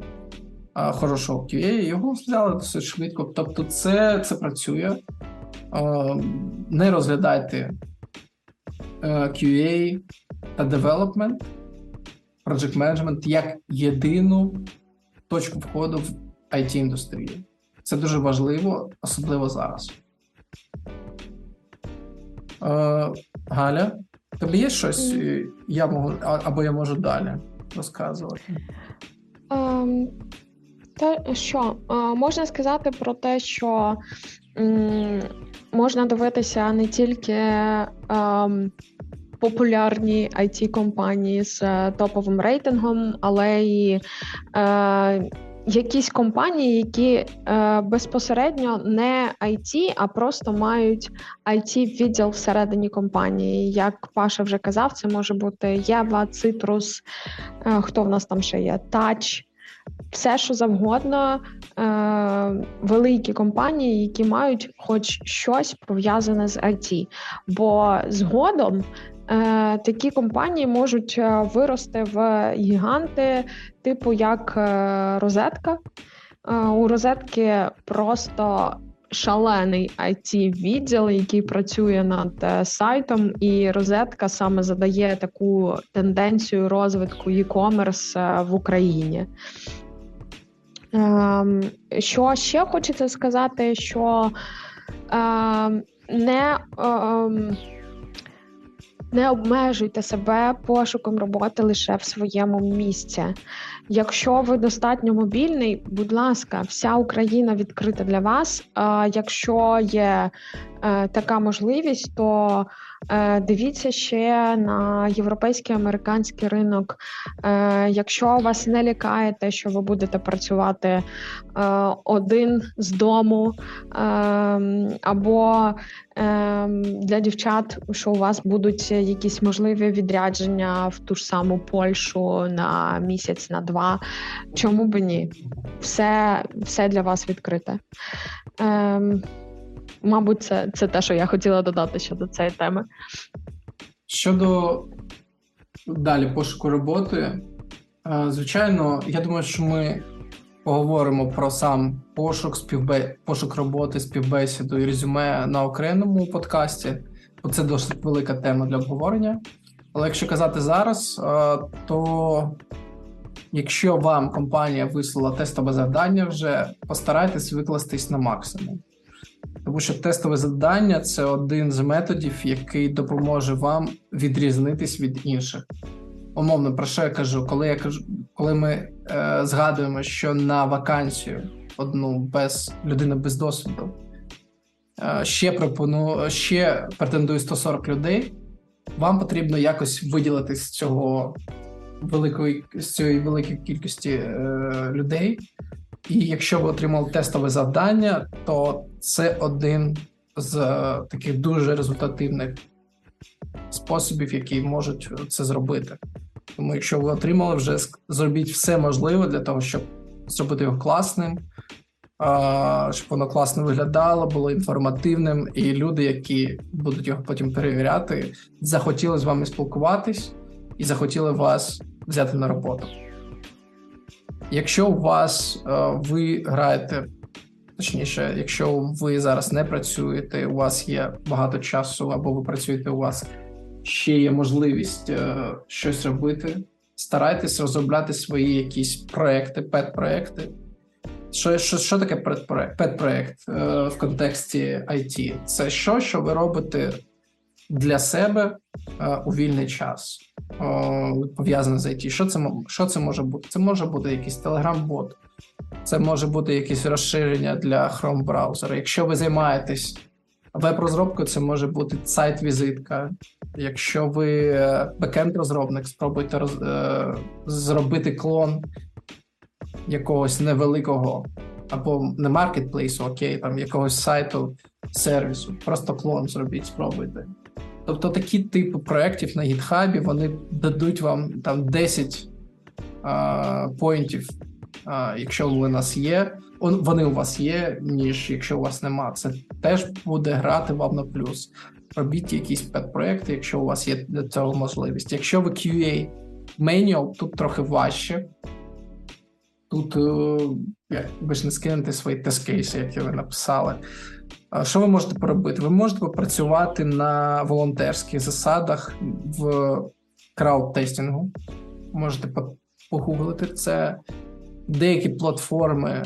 хорошого QA, його взяли досить швидко. Тобто, це це працює. Не розглядайте QA та development, project management як єдину точку входу в it індустрію Це дуже важливо, особливо зараз. Е, Галя, тобі є щось, я можу, або я можу далі розказувати? Um, те, що можна сказати про те, що можна дивитися не тільки ем, популярні it компанії з е, топовим рейтингом, але й е, якісь компанії, які е, безпосередньо не IT, а просто мають it відділ всередині компанії. Як Паша вже казав, це може бути Єва, е, хто в нас там ще є, Touch, все, що завгодно, е, великі компанії, які мають хоч щось пов'язане з IT. Бо згодом Е, такі компанії можуть е, вирости в гіганти, типу як е, розетка. У розетки просто шалений it відділ, який працює над сайтом, і розетка саме задає таку тенденцію розвитку e-commerce в Україні. Ем, що ще хочеться сказати, що ем, не ем, не обмежуйте себе пошуком роботи лише в своєму місці. Якщо ви достатньо мобільний, будь ласка, вся Україна відкрита для вас. А якщо є е, така можливість, то дивіться ще на європейський американський ринок. Е, Якщо вас не лякає те, що ви будете працювати е, один з дому, е, або е, для дівчат, що у вас будуть якісь можливі відрядження в ту ж саму Польщу на місяць, на два. Чому б ні? Все все для вас відкрите. Мабуть, це, це те, що я хотіла додати щодо цієї теми. Щодо далі пошуку роботи, е, звичайно, я думаю, що ми поговоримо про сам пошук, співбе... пошук роботи, співбесіду і резюме на окремому подкасті, бо це досить велика тема для обговорення. Але якщо казати зараз, е, то якщо вам компанія вислала тестове завдання, вже постарайтесь викластись на максимум. Тому що тестове завдання це один з методів, який допоможе вам відрізнитись від інших. Умовно, про що я кажу, коли я кажу, коли ми е, згадуємо, що на вакансію одну без людини без досвіду е, ще пропоную, ще претендує 140 людей, вам потрібно якось виділити з цього великої з цієї великої кількості е, людей І якщо ви отримали тестове завдання, то це один з е, таких дуже результативних способів, які можуть це зробити. Тому, якщо ви отримали, вже зробіть все можливе для того, щоб зробити його класним, щоб воно класно виглядало, було інформативним, і люди, які будуть його потім перевіряти, захотіли з вами спілкуватись і захотіли вас взяти на роботу. Якщо у вас е, ви граєте, точніше, якщо ви зараз не працюєте, у вас є багато часу, або ви працюєте, у вас ще є можливість е, щось робити, старайтесь розробляти свої якісь проекти, пет-проекти. Що, що, що таке пет-проект? Е, в контексті IT? Це що, що ви робите для себе у вільний час, пов'язане з IT. Що це, що це може бути? Це може бути якийсь Telegram-бот, це може бути якесь розширення для Chrome браузера. Якщо ви займаєтесь веб-розробкою, це може бути сайт-візитка. Якщо ви е, бекенд-розробник, спробуйте роз, е, зробити клон якогось невеликого або не маркетплейсу, окей, там якогось сайту, сервісу. Просто клон зробіть, спробуйте. Тобто такі типи проєктів на GitHub, вони дадуть вам там 10 а, поінтів, а, якщо у нас є, вони у вас є, ніж якщо у вас нема. Це теж буде грати вам на плюс. Робіть якісь пет-проекти, якщо у вас є для цього можливість. Якщо ви QA manual, тут трохи важче. Тут е, ви ж не скинете свої тест-кейси, які ви написали. Що ви можете поробити? Ви можете попрацювати на волонтерських засадах в crowd-testing у. Можете погуглити це. Деякі платформи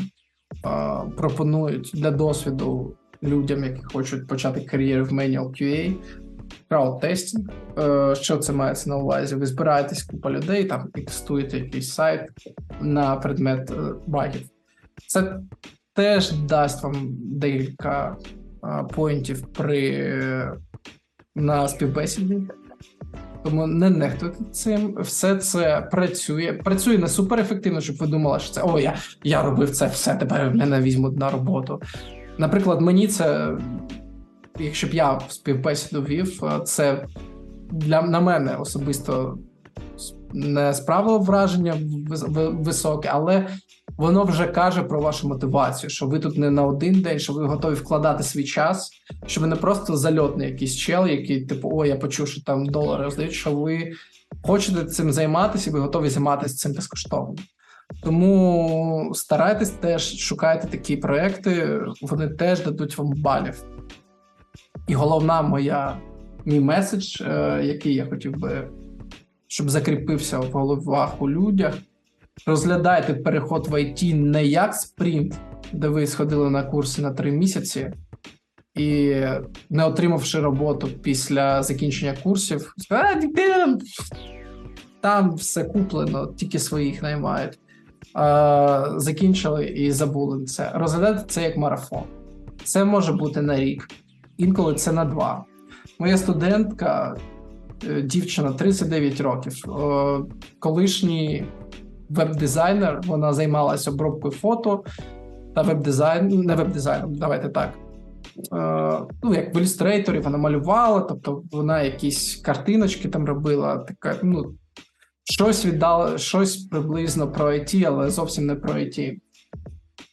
а, пропонують для досвіду людям, які хочуть почати кар'єру в Manual QA, crowd-testing. Е, Що це мається на увазі? Ви збираєтесь купа людей там і тестуєте якийсь сайт на предмет е, багів. Це теж дасть вам декілька поінтів при е, на співбесіді. Тому не нехтуйте цим. Все це працює. Працює не суперефективно, щоб ви думали, що це о, я, я робив це все, тепер мене візьмуть на роботу. Наприклад, мені це, якщо б я співбесіду вів, це для на мене особисто не справило враження вис- високе, але воно вже каже про вашу мотивацію, що ви тут не на один день, що ви готові вкладати свій час, що ви не просто зальотний якийсь чел, який, типу, о, я почув, що там долари роздають, що ви хочете цим займатися, і ви готові займатися цим безкоштовно. Тому старайтесь теж шукайте такі проекти, вони теж дадуть вам балів. І головна моя мій меседж, е, який я хотів би, щоб закріпився в головах у людях. Розглядайте переход в IT не як спринт, де ви сходили на курси на три місяці, і не отримавши роботу після закінчення курсів, сказали, «А, ти там, все куплено, тільки своїх наймають. Закінчили і забули це. Розглядайте це як марафон. Це може бути на рік, інколи це на два. Моя студентка, е, дівчина 39 років, е, колишній веб-дизайнер, вона займалася обробкою фото та веб-дизайн, не веб-дизайном, давайте так. Е, ну, як в ілюстраторі вона малювала, тобто вона якісь картиночки там робила, така, ну, щось віддала, щось приблизно про IT, але зовсім не про IT.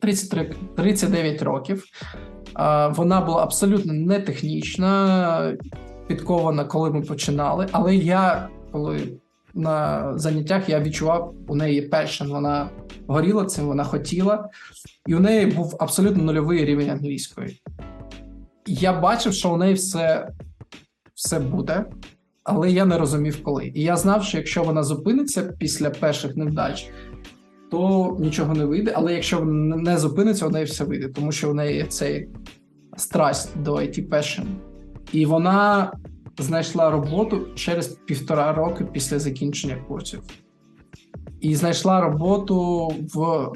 33, 39 років. Е, Вона була абсолютно не технічна, підкована, коли ми починали. Але я, коли на заняттях я відчував, у неї є вона горіла цим, вона хотіла, і у неї був абсолютно нульовий рівень англійської. Я бачив, що у неї все, все буде, але я не розумів коли. І я знав, що якщо вона зупиниться після перших невдач, то нічого не вийде. Але якщо вона не зупиниться, у неї все вийде, тому що у неї цей страсть до IT passion. І вона знайшла роботу через півтора роки після закінчення курсів. І знайшла роботу в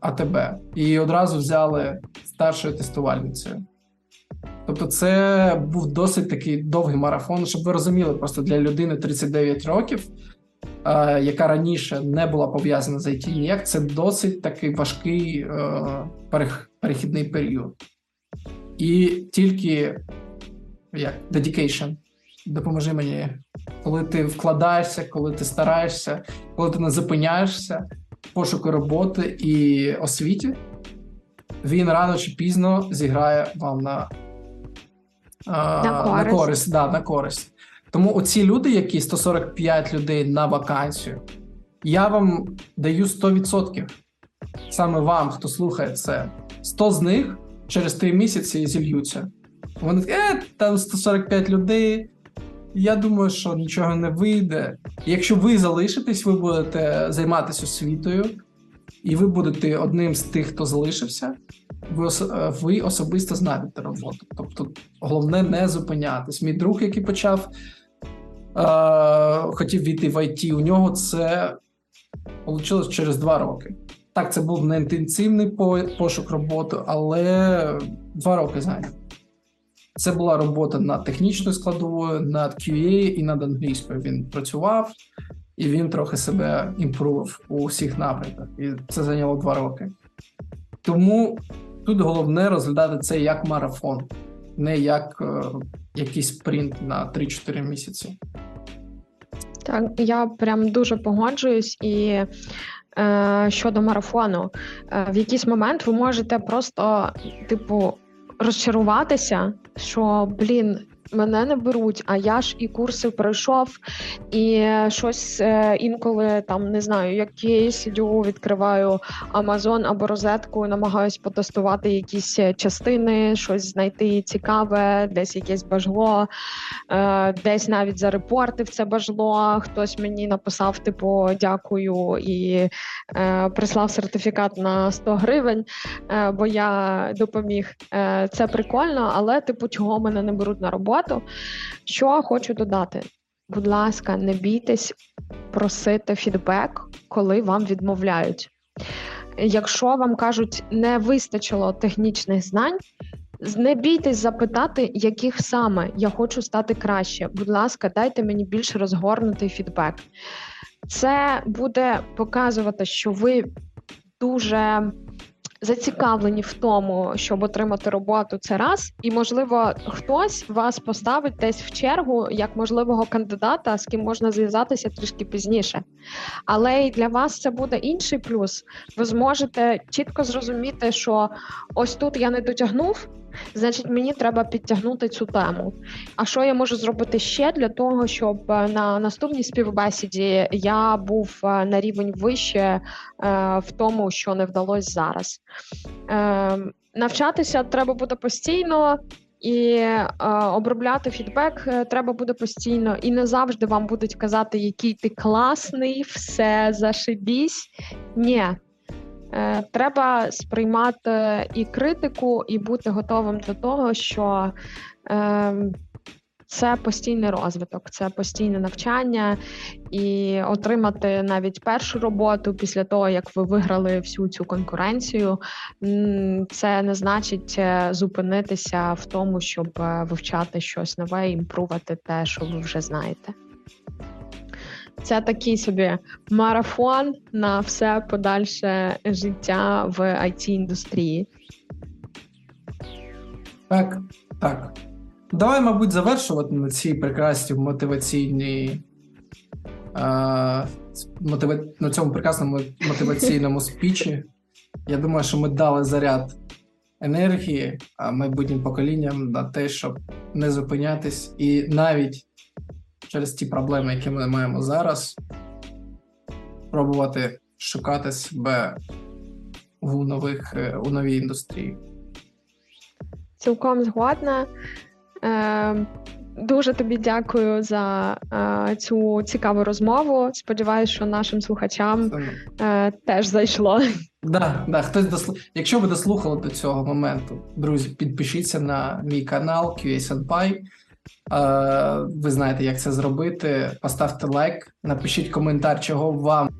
АТБ. І одразу взяли старшою тестувальницею. Тобто, це був досить такий довгий марафон, щоб ви розуміли, просто для людини 39 років е, яка раніше не була пов'язана з IT ніяк, це досить такий важкий е, перехідний період. І тільки як dedication, допоможи мені, коли ти вкладаєшся, коли ти стараєшся, коли ти не зупиняєшся пошуку роботи і освіті, він рано чи пізно зіграє вам на, а, На користь. на користь. Да, на користь. Тому оці люди, які 145 людей на вакансію, я вам даю 100%. Саме вам, хто слухає це, 100 з них через 3 місяці зільються. Вони такі, е, там 145 людей. Я думаю, що нічого не вийде. Якщо ви залишитесь, ви будете займатися освітою, і ви будете одним з тих, хто залишився. Ви, е, ви особисто знайдете роботу. Тобто, головне не зупинятись. Мій друг, який почав, е, хотів війти в IT, у нього це вийшло через два роки. Так, це був не інтенсивний пошук роботи, але два роки зайняв. Це була робота над технічною складовою, над QA і над англійською. Він працював і він трохи себе імпрував у всіх напрямках. І це зайняло два роки. Тому тут головне розглядати це як марафон, не як е, якийсь спринт на 3-4 місяці. Так, я прям дуже погоджуюсь і. Е, щодо марафону, е, в якийсь момент ви можете просто, типу, розчаруватися, що блін, мене не беруть, а я ж і курси пройшов, і щось е, інколи там не знаю, як я сидю, відкриваю Amazon або розетку, намагаюсь потестувати якісь е, частини, щось знайти цікаве, десь якесь бажло, е, десь навіть зарепортив це бажло. Хтось мені написав, типу, дякую і прислав сертифікат на 100 гривень, бо я допоміг. Це прикольно, але типу, чого мене не беруть на роботу? Що хочу додати? Будь ласка, не бійтесь просити фідбек, коли вам відмовляють. Якщо вам кажуть, не вистачило технічних знань, не бійтесь запитати, яких саме я хочу стати краще. Будь ласка, дайте мені більш розгорнутий фідбек. Це буде показувати, що ви дуже зацікавлені в тому, щоб отримати роботу, це раз, і можливо, хтось вас поставить десь в чергу як можливого кандидата, з ким можна зв'язатися трішки пізніше. Але і для вас це буде інший плюс. Ви зможете чітко зрозуміти, що ось тут я не дотягнув. Значить, мені треба підтягнути цю тему. А що я можу зробити ще для того, щоб е, на наступній співбесіді я був е, на рівень вище е, в тому, що не вдалося зараз? Е, навчатися треба буде постійно. І е, обробляти фідбек треба буде постійно, і не завжди вам будуть казати, який ти класний, все зашибісь. Ні, Треба сприймати і критику, і бути готовим до того, що е, це постійний розвиток, це постійне навчання, і отримати навіть першу роботу після того, як ви виграли всю цю конкуренцію, це не значить е, зупинитися в тому, щоб е, вивчати щось нове імпрувати те, що ви вже знаєте. Це такий собі марафон на все подальше життя в it індустрії. Так, так. Давай, мабуть, завершувати на цій прекрасній мотиваційній. Е, мотива... на цьому прекрасному мотиваційному спічі. Я думаю, що ми дали заряд енергії майбутнім поколінням на те, щоб не зупинятись, і навіть через ті проблеми, які ми маємо зараз, пробувати шукати себе у нових е, у новій індустрії. Цілком згодна. Е, Дуже тобі дякую за е, цю цікаву розмову. Сподіваюсь, що нашим слухачам е, теж зайшло. Да, да, хтось дослу... Якщо ви дослухали до цього моменту, друзі, підпишіться на мій канал QA Senpai. Е, ви знаєте, як це зробити. Поставте лайк, напишіть коментар, чого вам